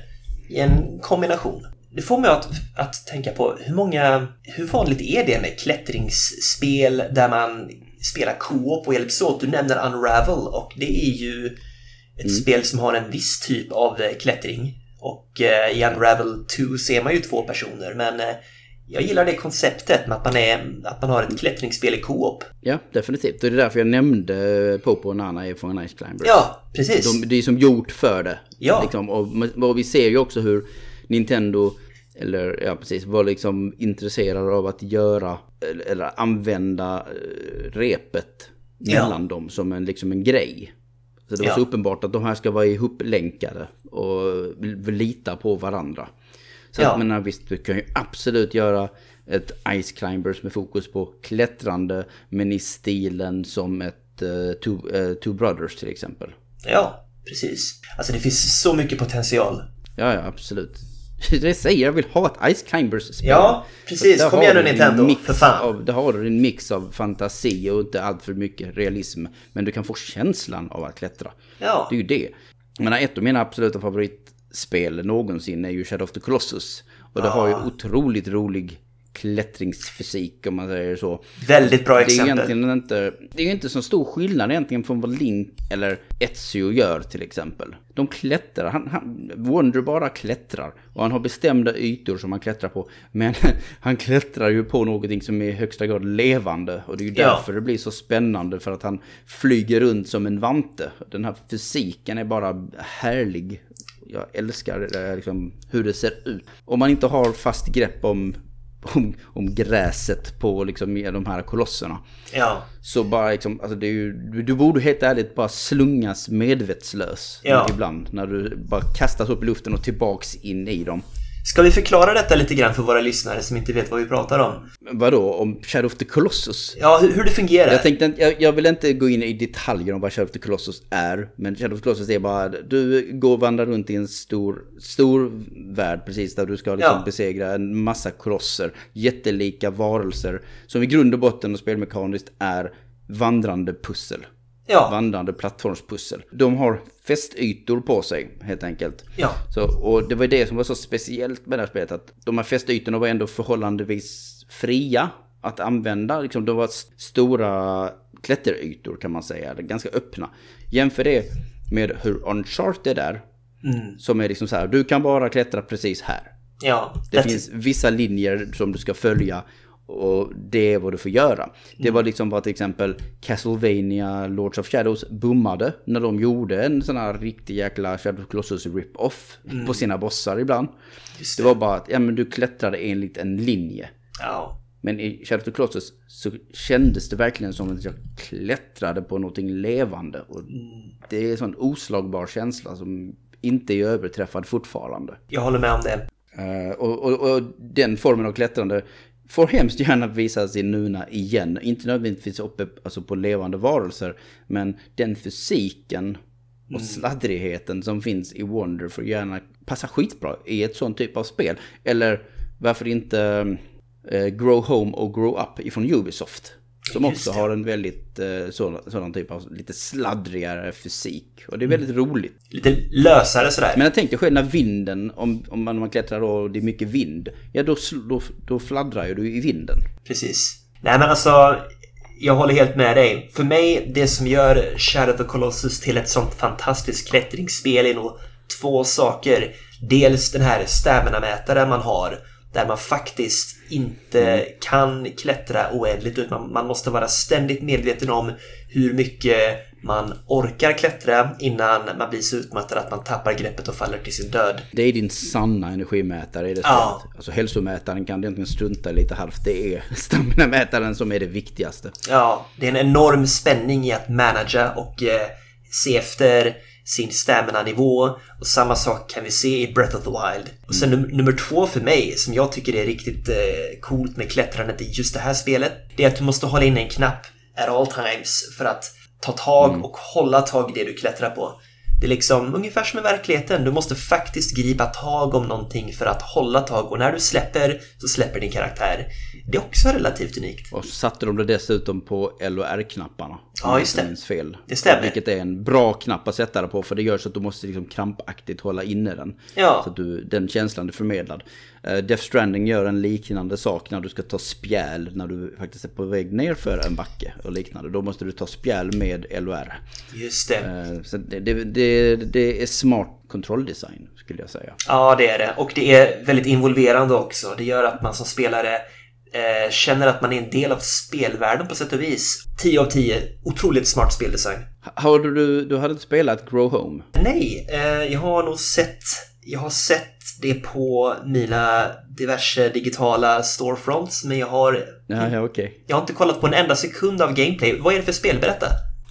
i en kombination. Det får mig att, att tänka på hur många, hur vanligt är det med klättringsspel där man spelar co-op och hjälps åt? Du nämner Unravel och det är ju ett spel som har en viss typ av eh, klättring. Och eh, i Unravel 2 ser man ju två personer men jag gillar det konceptet med att man, är, att man har ett klättringsspel i co-op. Ja, definitivt. Och det är därför jag nämnde Popo och Nana från Ice Climbers. Ja, precis. De, det är som gjort för det. Ja. Liksom, och, och vi ser ju också hur Nintendo, eller ja precis, var liksom intresserade av att göra, eller, använda eh, repet Ja. mellan dem som en, liksom en grej. Så det var Ja. så uppenbart att de här ska vara ihoplänkade och lita på varandra. Så Ja. att, men visst, du kan ju absolut göra ett Ice Climbers med fokus på klättrande, men i stilen som ett uh, two, eh, two Brothers till exempel. Ja, precis. Alltså det finns så mycket potential. Ja, ja, absolut. Det säger jag vill ha ett Ice Climbers-spel. Ja, precis. Där Kom igen nu Nintendo, mix för fan. Av, där har du en mix av fantasi och inte allt för mycket realism. Men du kan få känslan av att klättra. Ja. Det är ju det. Menar, ett av mina absoluta favorit spel någonsin är ju Shadow of the Colossus. Och det har ju otroligt rolig klättringsfysik om man säger så. Väldigt bra Det är exempel. egentligen inte, det är ju inte så stor skillnad egentligen från vad Link eller Ezio gör till exempel. De klättrar, han, han, Wonder bara klättrar. Och han har bestämda ytor som han klättrar på. Men han klättrar ju på någonting som är i högsta grad levande. Och det är ju Ja. därför det blir så spännande för att han flyger runt som en vante. Den här fysiken är bara härlig. Jag älskar liksom, hur det ser ut. Om man inte har fast grepp om, om, om gräset på liksom, de här kolosserna. Ja. Så bara liksom, alltså det är ju, du, du borde helt ärligt bara slungas medvetslös Ja. ibland. När du bara kastas upp i luften och tillbaks in i dem. Ska vi förklara detta lite grann för våra lyssnare som inte vet vad vi pratar om? Vadå, om Shadow of the Colossus? Ja, hur, hur det fungerar? Jag tänkte jag, jag vill inte gå in i detaljer om vad Shadow of the Colossus är. Men Shadow of the Colossus är bara, du går och vandrar runt i en stor, stor värld precis där du ska liksom Ja. besegra en massa kolosser. Jättelika varelser som i grund och botten och spelmekaniskt är vandrande pussel. Ja. Vandrande plattformspussel. De har fästytor på sig helt enkelt. Ja. Så, och det var det som var så speciellt med det här spelet. Att de här fästytorna var ändå förhållandevis fria att använda. Liksom, de var st- stora klätterytor kan man säga. Ganska öppna. Jämför det med hur Uncharted är. Mm. Som är liksom så här, du kan bara klättra precis här. Ja. Det finns vissa linjer som du ska följa och det är vad du får göra. Det var liksom vad till exempel Castlevania Lords of Shadows bommade när de gjorde en sån här riktig jäkla Shadow Colossus rip-off på sina bossar ibland. Just Det var bara att ja, men du klättrade enligt en linje. Ja. Men i Shadow of Colossus så kändes det verkligen som att jag klättrade på någonting levande. Och det är en sån oslagbar känsla som inte är överträffad fortfarande. Jag håller med om det. Eh, och, och, och den formen av klättrande får hemskt gärna visas i Nuna igen. Inte nödvändigtvis uppe alltså på levande varelser, men den fysiken och sladdrigheten som finns i Wonder får gärna passa skitbra i ett sånt typ av spel. Eller varför inte eh, Grow Home och Grow Up ifrån Ubisoft. Som Just också det. har en väldigt eh, sådan, sådan typ av lite sladdrigare fysik. Och det är väldigt roligt. Lite lösare sådär. Men jag tänkte själv när vinden, om, om man, man klättrar och det är mycket vind, ja då, då, då fladdrar ju du i vinden. Precis. Nej men alltså, jag håller helt med dig. För mig, det som gör Shadow of the Colossus till ett sånt fantastiskt klättringsspel är nog två saker. Dels den här stamina-mätaren man har, där man faktiskt inte kan klättra oändligt utan man, man måste vara ständigt medveten om hur mycket man orkar klättra innan man blir så utmattad att man tappar greppet och faller till sin död. Det är din sanna energimätare i det Ja. Alltså hälsomätaren kan du egentligen strunta lite halvt. Det är staminamätaren som är det viktigaste. Ja, det är en enorm spänning i att managera och eh, se efter sin stamina-nivå. Och samma sak kan vi se i Breath of the Wild. Och sen num- nummer två för mig, som jag tycker är riktigt eh, coolt med klättrandet i just det här spelet, det är att du måste hålla in en knapp at all times för att ta tag och hålla tag i det du klättrar på. Det är liksom ungefär som i verkligheten. Du måste faktiskt gripa tag om någonting för att hålla tag och när du släpper så släpper din karaktär. Det är också relativt unikt. Och så satte de det dessutom på L och R-knapparna. Ja, just det. fel. Det stämmer. Vilket är en bra knapp att sätta det på för det gör så att du måste liksom krampaktigt hålla inne den. Ja. Så att du, den känslan är förmedlad. Uh, Death Stranding gör en liknande sak när du ska ta spjäl när du faktiskt är på väg ner för en backe och liknande. Då måste du ta spjäl med L och R. Just det. Eh, Så det, det, det, det är smart kontrolldesign skulle jag säga. Ja, det är det. Och det är väldigt involverande också. Det gör att man som spelare eh, känner att man är en del av spelvärlden på sätt och vis. 10 av 10. Otroligt smart speldesign. Har du, du hade inte spelat Grow Home? Nej, eh, jag har nog sett... Jag har sett det på mina diverse digitala storefronts, men jag har... Ja, ja okej. Jag har inte kollat på en enda sekund av gameplay. Vad är det för spel? Berätta!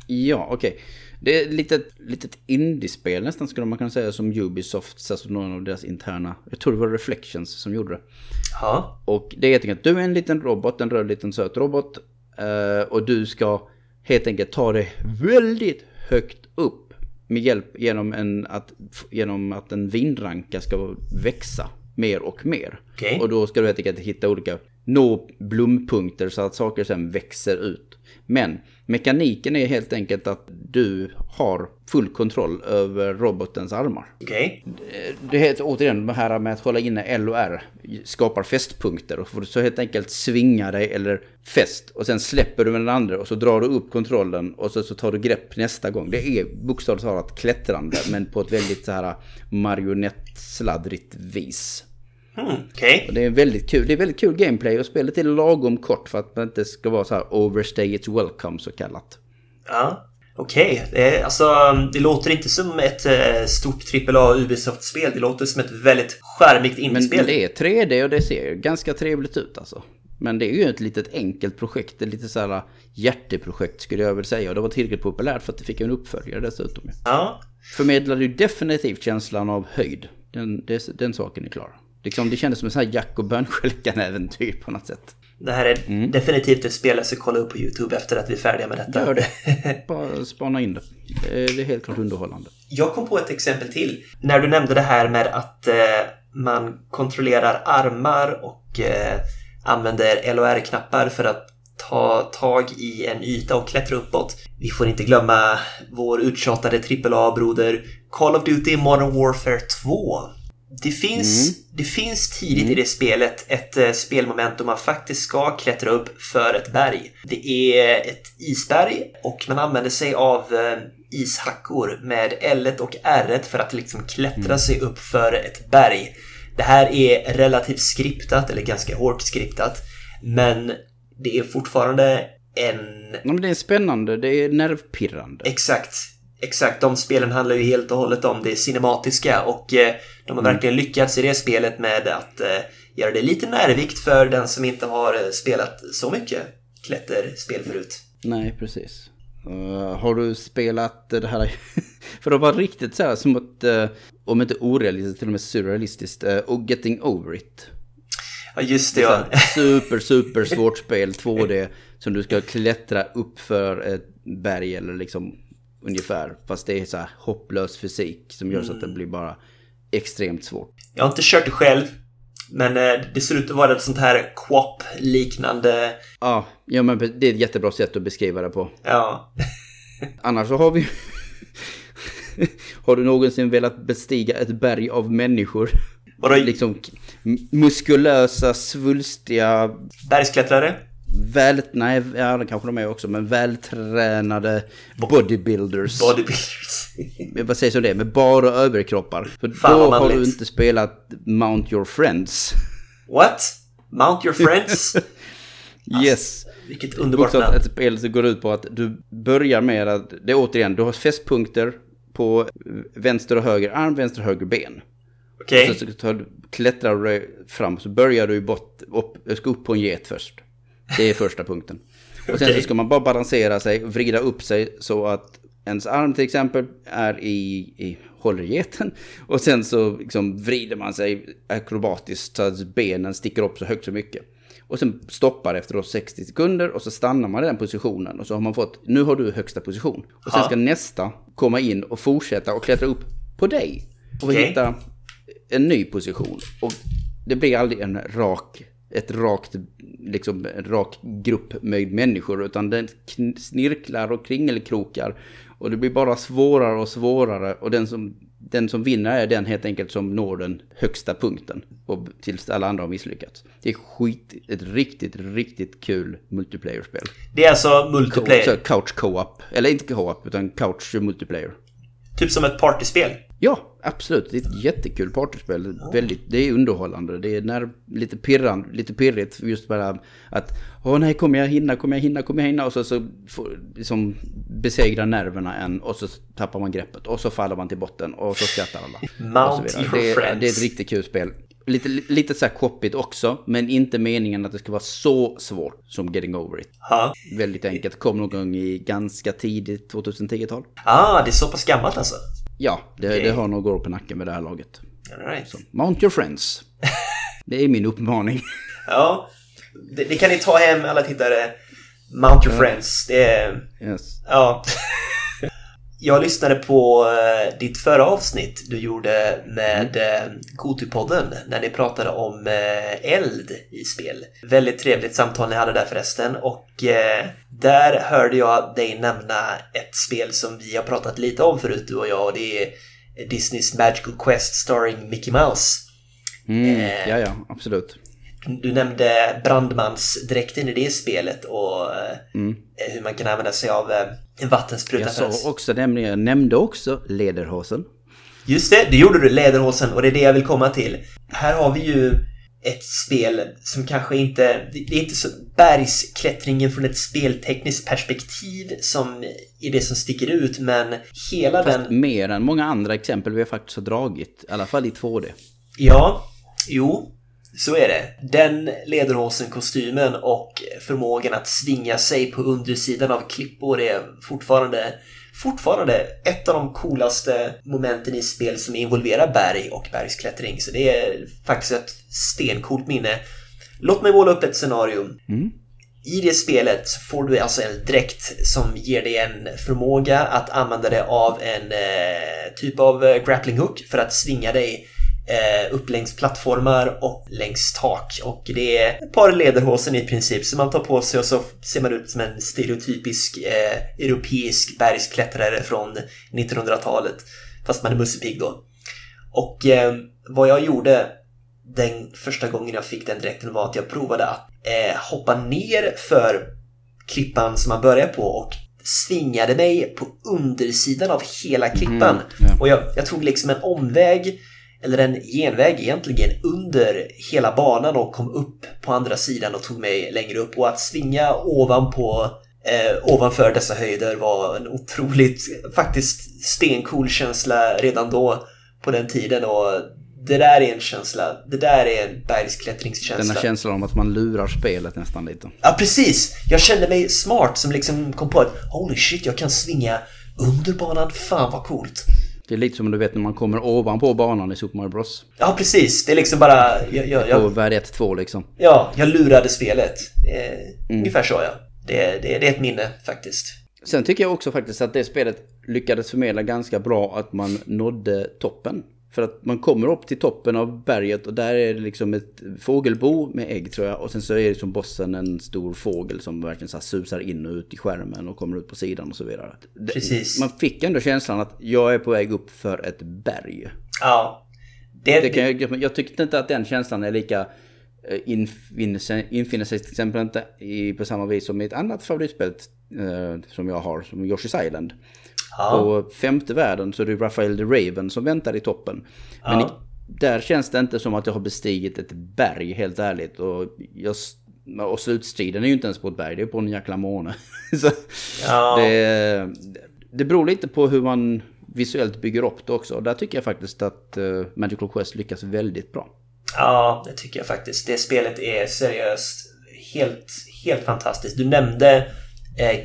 Ja, okej. Det är ett litet, litet indiespel nästan skulle man kunna säga som Ubisoft, alltså någon av deras interna, jag tror det var Reflections som gjorde det. Ja, Och det är helt enkelt, du är en liten robot, en röd liten söt robot. eh, och du ska helt enkelt ta dig väldigt högt upp. Med hjälp genom, en, att, genom att en vindranka ska växa mer och mer. Okej. Och då ska du helt enkelt hitta olika nå blompunkter så att saker sen växer ut. Men mekaniken är helt enkelt att du har full kontroll över robotens armar. Okej. Det heter återigen det här med att hålla inne L och R skapar fästpunkter och får så helt enkelt svinga dig eller fäst och sen släpper du med den andra och så drar du upp kontrollen och så, så tar du grepp nästa gång. Det är bokstavligt talat klättrande men på ett väldigt så här marionettsladdrigt vis. Hmm, Okej. Och det är väldigt kul. Det är väldigt kul gameplay och spelet är lagom kort för att det inte ska vara så här overstay its welcome så kallat. Ja. Okej. Det, alltså, det låter inte som ett eh, stort AAA Ubisoft-spel. Det låter som ett väldigt skärmigt Men indiespel. det är 3D och det ser ganska trevligt ut alltså. Men det är ju ett litet enkelt projekt, ett litet så här hjärteprojekt skulle jag vilja säga. Och det var tillräckligt populärt för att det fick en uppföljare dessutom. Ja. Förmedlade ju definitivt känslan av höjd. Den, det, den saken är klar. Liksom, det kändes som en sån här Jack och Bönskölkan-äventyr på något sätt. Det här är definitivt ett spel jag ska kolla upp på YouTube efter att vi är färdiga med detta. Gör det. Bara spana in det. Det är- Det är helt klart underhållande. Jag kom på ett exempel till. När du nämnde det här med att eh, man kontrollerar armar och eh, använder LOR-knappar för att ta tag i en yta och klättra uppåt. Vi får inte glömma vår uttjatade AAA-broder Call of Duty Modern Warfare 2. Det finns, det finns tidigt i det spelet ett eh, spelmoment då man faktiskt ska klättra upp för ett berg. Det är ett isberg och man använder sig av eh, ishackor med L och R för att liksom klättra sig upp för ett berg. Det här är relativt skriptat, eller ganska hårt skriptat, men det är fortfarande en Ja, men det är spännande, det är nervpirrande. Exakt. Exakt, de spelen handlar ju helt och hållet om det cinematiska och eh, de har verkligen lyckats i det spelet med att eh, göra det lite närvikt för den som inte har eh, spelat så mycket klätterspel förut. Nej, precis. Uh, har du spelat det här? För att vara riktigt så här som ett, uh, om inte orealistiskt, till och med surrealistiskt, uh, och Getting Over It. Ja, just det ja. Super, super svårt spel, 2D, som du ska klättra upp för ett berg eller liksom ungefär. Fast det är så här hopplös fysik som gör så att det blir bara extremt svårt. Jag har inte kört det själv, men eh, det ser ut att vara ett sånt här QWOP-liknande... Ja, ja, men det är ett jättebra sätt att beskriva det på. Ja. Annars så har vi Har du någonsin velat bestiga ett berg av människor? Vadå? Liksom muskulösa, svulstiga, Bergsklättrare? Väl... Nej, ja, det kanske de är också, men vältränade bodybuilders. Bodybuilders? Vad sägs om det? Med bara överkroppar. För Fan, då har du inte spelat Mount Your Friends. What? Mount your friends? Yes. Vilket underbart namn. ett spel som går ut på att du börjar med att, det är återigen, du har fästpunkter på vänster och höger arm, vänster och höger ben. Okej. Och så tar du, klättrar du fram, så börjar du bort, upp, ska upp på en get först. Det är första punkten. Och sen Okej. så ska man bara balansera sig vrida upp sig så att ens arm till exempel är i, i håller geten. Och sen så liksom vrider man sig akrobatiskt så att benen sticker upp så högt så mycket. Och sen stoppar efter då 60 sekunder och så stannar man i den positionen. Och så har man fått, nu har du högsta position. Och sen Ja. ska nästa komma in och fortsätta och klättra upp på dig. Och Okej. hitta en ny position. Och det blir aldrig en rak, ett rakt, liksom en rak grupp med människor. Utan den snirklar och kringelkrokar. Och det blir bara svårare och svårare. Och den som, den som vinner är den helt enkelt som når den högsta punkten. Och tills alla andra har misslyckats. Det är skit, ett riktigt, riktigt kul multiplayer-spel. Det är alltså Co- multiplayer. så couch co-op. Eller inte co-op, utan couch multiplayer. Typ som ett partyspel. Ja, absolut. Det är ett jättekul partyspel. Väldigt, det är underhållande. Det är när, lite pirrande, lite pirrigt. Just bara att, åh nej, kommer jag hinna, kommer jag hinna, kommer jag hinna? Och så, så får, liksom, besegrar nerverna en och så tappar man greppet. Och så faller man till botten och så skrattar alla. Mount your det, är, friends. det är ett riktigt kul spel. Lite, lite så här koppigt också, men inte meningen att det ska vara så svårt som Getting Over It. Ja. Väldigt enkelt, kom någon gång i ganska tidigt 2010-tal. Ah, det är så pass gammalt alltså. Ja, det, Okej. det har nog år på nacken med det här laget. Right. Mount your friends. Det är min uppmaning. Ja, det, det kan ni ta hem alla tittare. Mount your friends. Det är... Yes. Ja. Jag lyssnade på eh, ditt förra avsnitt du gjorde med mm. Gotupodden när ni pratade om eh, eld i spel. Väldigt trevligt samtal ni hade där förresten och eh, där hörde jag dig nämna ett spel som vi har pratat lite om förut du och jag och det är Disneys Magical Quest starring Mickey Mouse. Mm, eh, ja, ja, absolut. Du nämnde brandmansdräkten i det spelet och mm. hur man kan använda sig av en vattenspruta. Jag sa också, nämligen, jag nämnde också lederhosen. Just det, det gjorde du, lederhosen, och det är det jag vill komma till. Här har vi ju ett spel som kanske inte... Det är inte så bergsklättringen från ett speltekniskt perspektiv som är det som sticker ut, men hela Fast den... mer än många andra exempel vi faktiskt har dragit, i alla fall i 2D. Ja, jo, så är det. Den lederhosen-kostymen och förmågan att svinga sig på undersidan av klippor är fortfarande fortfarande ett av de coolaste momenten i spel som involverar berg och bergsklättring. Så det är faktiskt ett stencoolt minne. Låt mig måla upp ett scenario. Mm. I det spelet får du alltså en dräkt som ger dig en förmåga att använda dig av en eh, typ av eh, grappling hook för att svinga dig eh, upp längs plattformar och längs tak. Och det är ett par lederhosen i princip som man tar på sig och så ser man ut som en stereotypisk eh, europeisk bergsklättrare från 1900-talet. Fast man är Musse Pigg då. Och eh, vad jag gjorde den första gången jag fick den dräkten var att jag provade att eh, hoppa ner för klippan som man börjar på och svingade mig på undersidan av hela klippan. Mm, yeah. Och jag, jag, tog liksom en omväg eller en genväg egentligen under hela banan och kom upp på andra sidan och tog mig längre upp. Och att svinga ovanpå eh, ovanför dessa höjder var en otroligt, faktiskt stencool känsla redan då på den tiden. Och det där är en känsla, det där är en bergsklättringskänsla. Den här känslan om att man lurar spelet nästan lite. Ja, precis! Jag kände mig smart som liksom kom på att holy shit, jag kan svinga under banan, fan vad coolt. Det är lite som du vet när man kommer ovanpå banan i Super Mario Bros. Ja, precis. Det är liksom bara... Jag, jag, jag, på värld 1-2 liksom. Ja, jag lurade spelet. Mm. Ungefär så ja. Det, det, det är ett minne faktiskt. Sen tycker jag också faktiskt att det spelet lyckades förmedla ganska bra att man nådde toppen. För att man kommer upp till toppen av berget och där är det liksom ett fågelbo med ägg tror jag. Och sen så är det som bossen en stor fågel som verkligen så susar in och ut i skärmen och kommer ut på sidan och så vidare. Precis. Man fick ändå känslan att jag är på väg upp för ett berg. Ja. Det, det kan jag, jag tyckte inte att den känslan är lika eh, infinner sig, infinner sig till exempel inte i, på samma vis som i ett annat favoritspel eh, som jag har, som Yoshi's Island. Ja. På femte världen så är det Rafael the Raven som väntar i toppen. Men ja. där känns det inte som att jag har bestigit ett berg helt ärligt. Och, jag, och slutstriden är ju inte ens på ett berg, det är på en jäkla måne. ja. det, det beror lite på hur man visuellt bygger upp det också. Och där tycker jag faktiskt att uh, Magical Quest lyckas väldigt bra. Ja, det tycker jag faktiskt. Det spelet är seriöst helt, helt fantastiskt. Du nämnde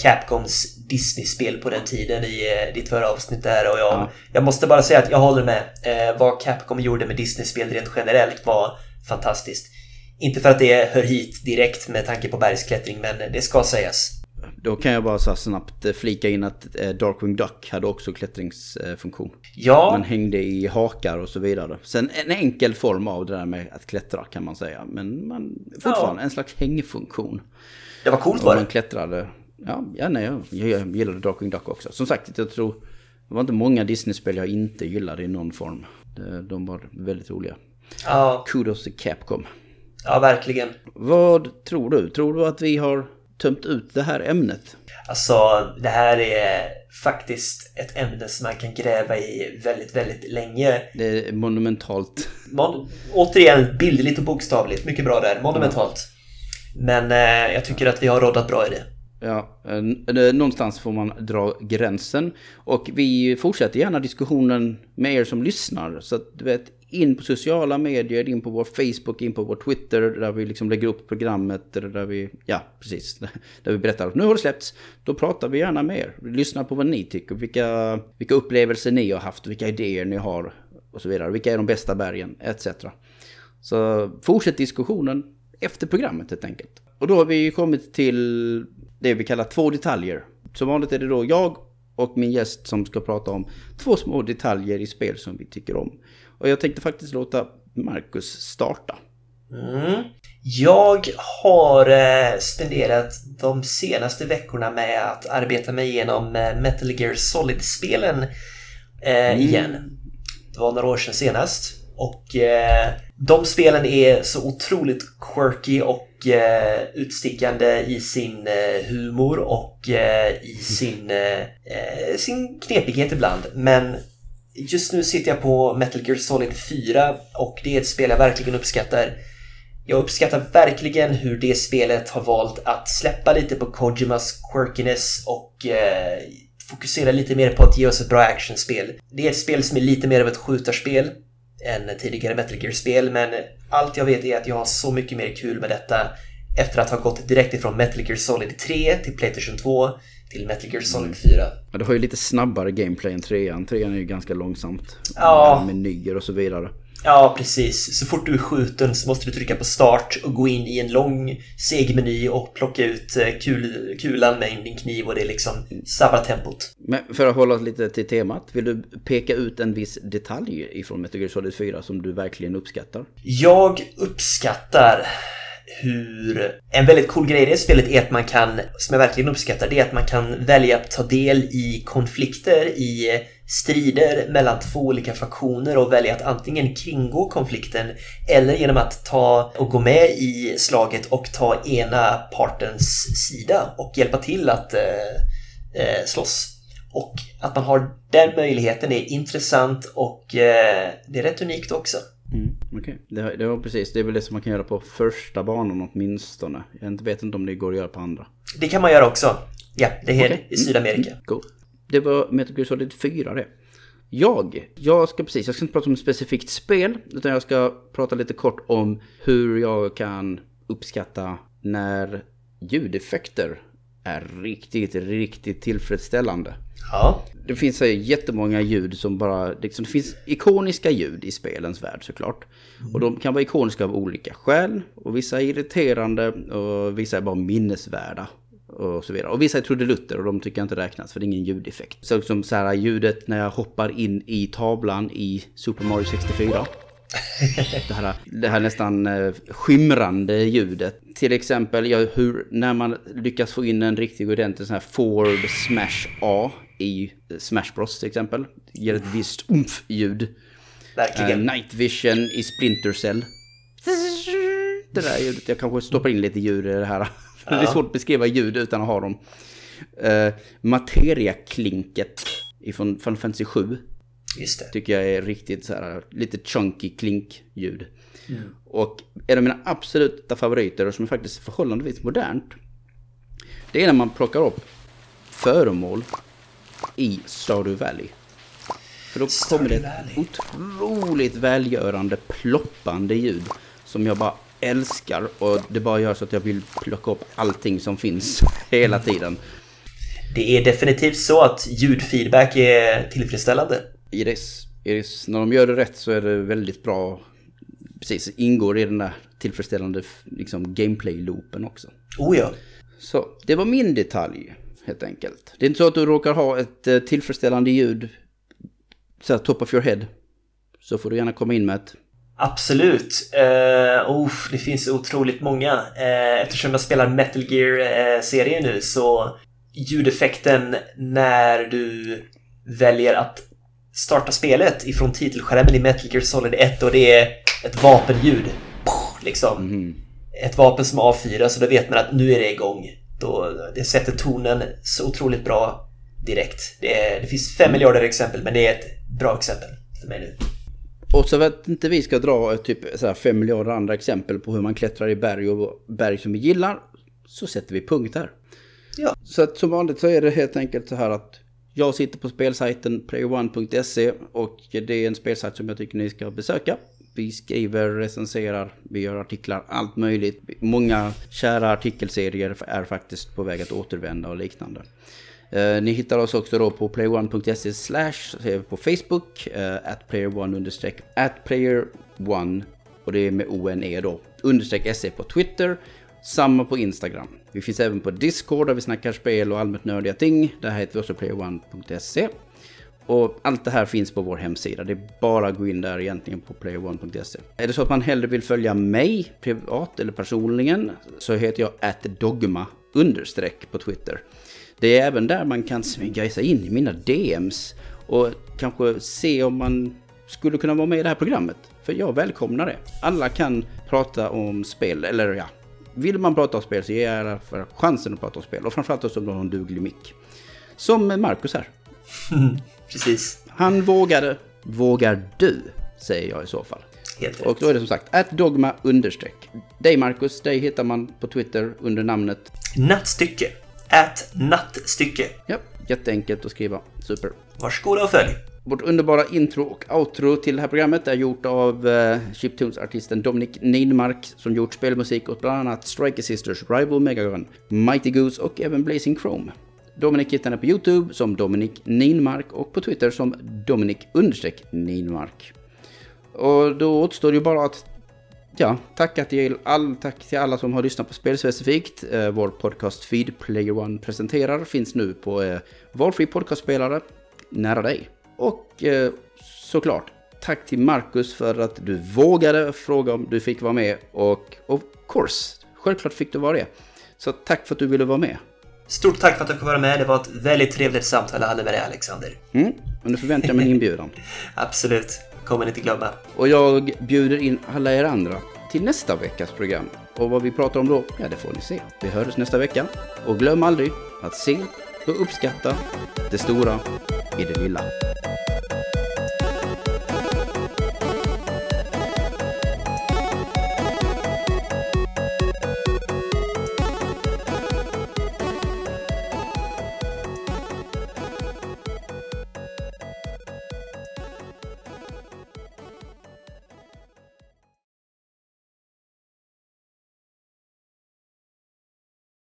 Capcoms Disney-spel på den tiden i eh, ditt förra avsnitt där och jag, ja. jag måste bara säga att jag håller med. Eh, vad Capcom gjorde med Disney-spel rent generellt var fantastiskt. Inte för att det hör hit direkt med tanke på bergsklättring, men det ska sägas. Då kan jag bara så snabbt flika in att Darkwing Duck hade också klättringsfunktion. Ja. Man hängde i hakar och så vidare. Sen en enkel form av det där med att klättra kan man säga. Men man, fortfarande ja. en slags hängfunktion. Det var coolt var det. Man klättrade Ja, ja nej, jag, jag gillade Darkwing Duck också. Som sagt, jag tror det var inte många Disney-spel jag inte gillade i någon form. De var väldigt roliga. Ja. Kudos till Capcom. Ja, verkligen. Vad tror du? Tror du att vi har tömt ut det här ämnet? Alltså, det här är faktiskt ett ämne som man kan gräva i väldigt, väldigt länge. Det är monumentalt. Mon återigen, bildligt och bokstavligt. Mycket bra där. Monumentalt. Men eh, jag tycker att vi har rådat bra i det. Ja, eh, eh, någonstans får man dra gränsen. Och vi fortsätter gärna diskussionen med er som lyssnar. Så att du vet, in på sociala medier, in på vår Facebook, in på vår Twitter där vi liksom lägger upp programmet. Där vi, ja precis, där vi berättar att nu har det släppts. Då pratar vi gärna med er. Lyssnar på vad ni tycker, vilka, vilka upplevelser ni har haft, vilka idéer ni har och så vidare. Vilka är de bästa bergen, etc. Så fortsätt diskussionen efter programmet helt enkelt. Och då har vi kommit till det vi kallar två detaljer. Som vanligt är det då jag och min gäst som ska prata om två små detaljer i spel som vi tycker om. Och jag tänkte faktiskt låta Marcus starta. Mm. Jag har eh, spenderat de senaste veckorna med att arbeta mig igenom eh, Metal Gear Solid-spelen eh, mm. igen. Det var några år sedan senast. Och eh, de spelen är så otroligt quirky och eh, utstickande i sin eh, humor och eh, i sin, eh, eh sin knepighet ibland. Men just nu sitter jag på Metal Gear Solid 4 och det är ett spel jag verkligen uppskattar. Jag uppskattar verkligen hur det spelet har valt att släppa lite på Kojimas quirkiness och eh, fokusera lite mer på att ge oss ett bra actionspel. Det är ett spel som är lite mer av ett skjutarspel än tidigare Metal Gear-spel, men allt jag vet är att jag har så mycket mer kul med detta efter att ha gått direkt ifrån Metal Gear Solid 3 till Playstation 2 till Metal Gear Solid 4. Mm. Ja, det har ju lite snabbare gameplay än 3 3 är ju ganska långsamt. Ja. Med menyer och så vidare. Ja, precis. Så fort du är skjuten så måste du trycka på start och gå in i en lång seg meny och plocka ut eh, kul, kulan med din kniv och det liksom sabbar tempot. Men för att hålla oss lite till temat, vill du peka ut en viss detalj ifrån Metal Gear Solid 4 som du verkligen uppskattar? Jag uppskattar hur... En väldigt cool grej i det spelet är att man kan, som jag verkligen uppskattar, det är att man kan välja att ta del i konflikter, i strider mellan två olika faktioner och välja att antingen kringgå konflikten eller genom att ta och gå med i slaget och ta ena partens sida och hjälpa till att eh, eh slåss. Och att man har den möjligheten är intressant och eh, det är rätt unikt också. Mm, okay. det, det var precis. Det är väl det som man kan göra på första banan åtminstone. Jag vet inte om det går att göra på andra. Det kan man göra också. Ja, det är okay. i Sydamerika. Mm, cool. Det var Metal Gear Solid 4 det. Jag, jag ska precis, jag ska inte prata om ett specifikt spel, utan jag ska prata lite kort om hur jag kan uppskatta när ljudeffekter är riktigt, riktigt tillfredsställande. Ja. Det finns så jättemånga ljud som bara, liksom, det finns ikoniska ljud i spelens värld såklart. Mm. Och de kan vara ikoniska av olika skäl. Och vissa är irriterande och vissa är bara minnesvärda och så vidare. Och vissa är trudelutter och de tycker jag inte räknas för det är ingen ljudeffekt. Så som så här ljudet när jag hoppar in i tavlan i Super Mario 64. det, här, det här nästan eh, skimrande ljudet. Till exempel ja, hur, när man lyckas få in en riktig ordentlig sån här forward smash A i Smash Bros till exempel. Det ger ett visst umf-ljud. Verkligen. Uh, Night Vision i Splinter Cell. Det där ljudet, jag kanske stoppar in lite ljud i det här. Ja. Det är svårt att beskriva ljud utan att ha dem. Uh, Materia-klinket ifrån Final Fantasy 7. Just det. Tycker jag är riktigt så här, lite chunky klink-ljud. Mm. Och en av mina absoluta favoriter, och som är faktiskt förhållandevis modernt, det är när man plockar upp föremål i Stardew Valley. För då kommer det ett otroligt välgörande ploppande ljud som jag bara älskar och det bara gör så att jag vill plocka upp allting som finns hela tiden. Det är definitivt så att ljudfeedback är tillfredsställande. Iris, Iris, när de gör det rätt så är det väldigt bra. Precis, ingår i den där tillfredsställande liksom, gameplay-loopen också. Oh ja. Så, det var min detalj helt enkelt. Det är inte så att du råkar ha ett eh, tillfredsställande ljud så här, top of your head. Så får du gärna komma in med ett. Absolut. Uh, oh, det finns otroligt många. Uh, eftersom jag spelar Metal Gear-serien nu så ljudeffekten när du väljer att starta spelet ifrån titelskärmen i Metal Gear Solid 1 och det är ett vapenljud. Liksom. Mm. Ett vapen som avfyras så då vet man att nu är det igång. Då, det sätter tonen så otroligt bra direkt. Det, är, det finns fem miljarder exempel, men det är ett bra exempel för mig nu. Och så att inte vi ska dra typ så här fem miljarder andra exempel på hur man klättrar i berg och berg som vi gillar, så sätter vi punkt här. Ja. Så att som vanligt så är det helt enkelt så här att jag sitter på spelsajten playone.se och det är en spelsajt som jag tycker ni ska besöka. Vi skriver, recenserar, vi gör artiklar, allt möjligt. Många kära artikelserier är faktiskt på väg att återvända och liknande. Eh, ni hittar oss också då på playone.se slash på Facebook, eh, at playerone understreck, at playerone och det är med ONE då, understreck SE på Twitter. Samma på Instagram. Vi finns även på Discord där vi snackar spel och allmänt nördiga ting. Där heter vi också playerone.se. Och allt det här finns på vår hemsida. Det är bara att gå in där egentligen på playerone.se. Är det så att man hellre vill följa mig privat eller personligen så heter jag atdogma understreck på Twitter. Det är även där man kan smyga sig in i mina DMs och kanske se om man skulle kunna vara med i det här programmet. För jag välkomnar det. Alla kan prata om spel, eller ja, vill man prata om spel så ger jag för chansen att prata om spel. Och framförallt som har en duglig mick. Som Marcus här. Precis. Han vågade, vågar du? Säger jag i så fall. Helt rätt. Och då är det som sagt att dogma understreck. Dig Marcus, dig hittar man på Twitter under namnet. Nattstycke. Ät nattstycke. Ja, jätteenkelt att skriva. Super. Varsågoda och följ. Vårt underbara intro och outro till det här programmet är gjort av uh, Chiptunes-artisten Dominic Ninmark som gjort spelmusik åt bland annat Striker Sisters, Rival Megagun, Mighty Goose och även Blazing Chrome. Dominic hittar henne på Youtube som Dominic Ninmark och på Twitter som Dominic Ninmark. Och då återstår ju bara att ja, tacka till, all, tack till alla som har lyssnat på spelspecifikt. Eh, vår podcast Feed Player One presenterar finns nu på eh, valfri podcastspelare nära dig. Och eh, såklart, tack till Marcus för att du vågade fråga om du fick vara med. Och of course, självklart fick du vara det. Så tack för att du ville vara med. Stort tack för att du kunde vara med. Det var ett väldigt trevligt samtal jag hade med dig, Alexander. Mm, och nu förväntar jag mig en inbjudan. Absolut. Kommer ni inte glömma. Och jag bjuder in alla er andra till nästa veckas program. Och vad vi pratar om då, ja det får ni se. Vi hörs nästa vecka. Och glöm aldrig att se och uppskatta det stora i det lilla.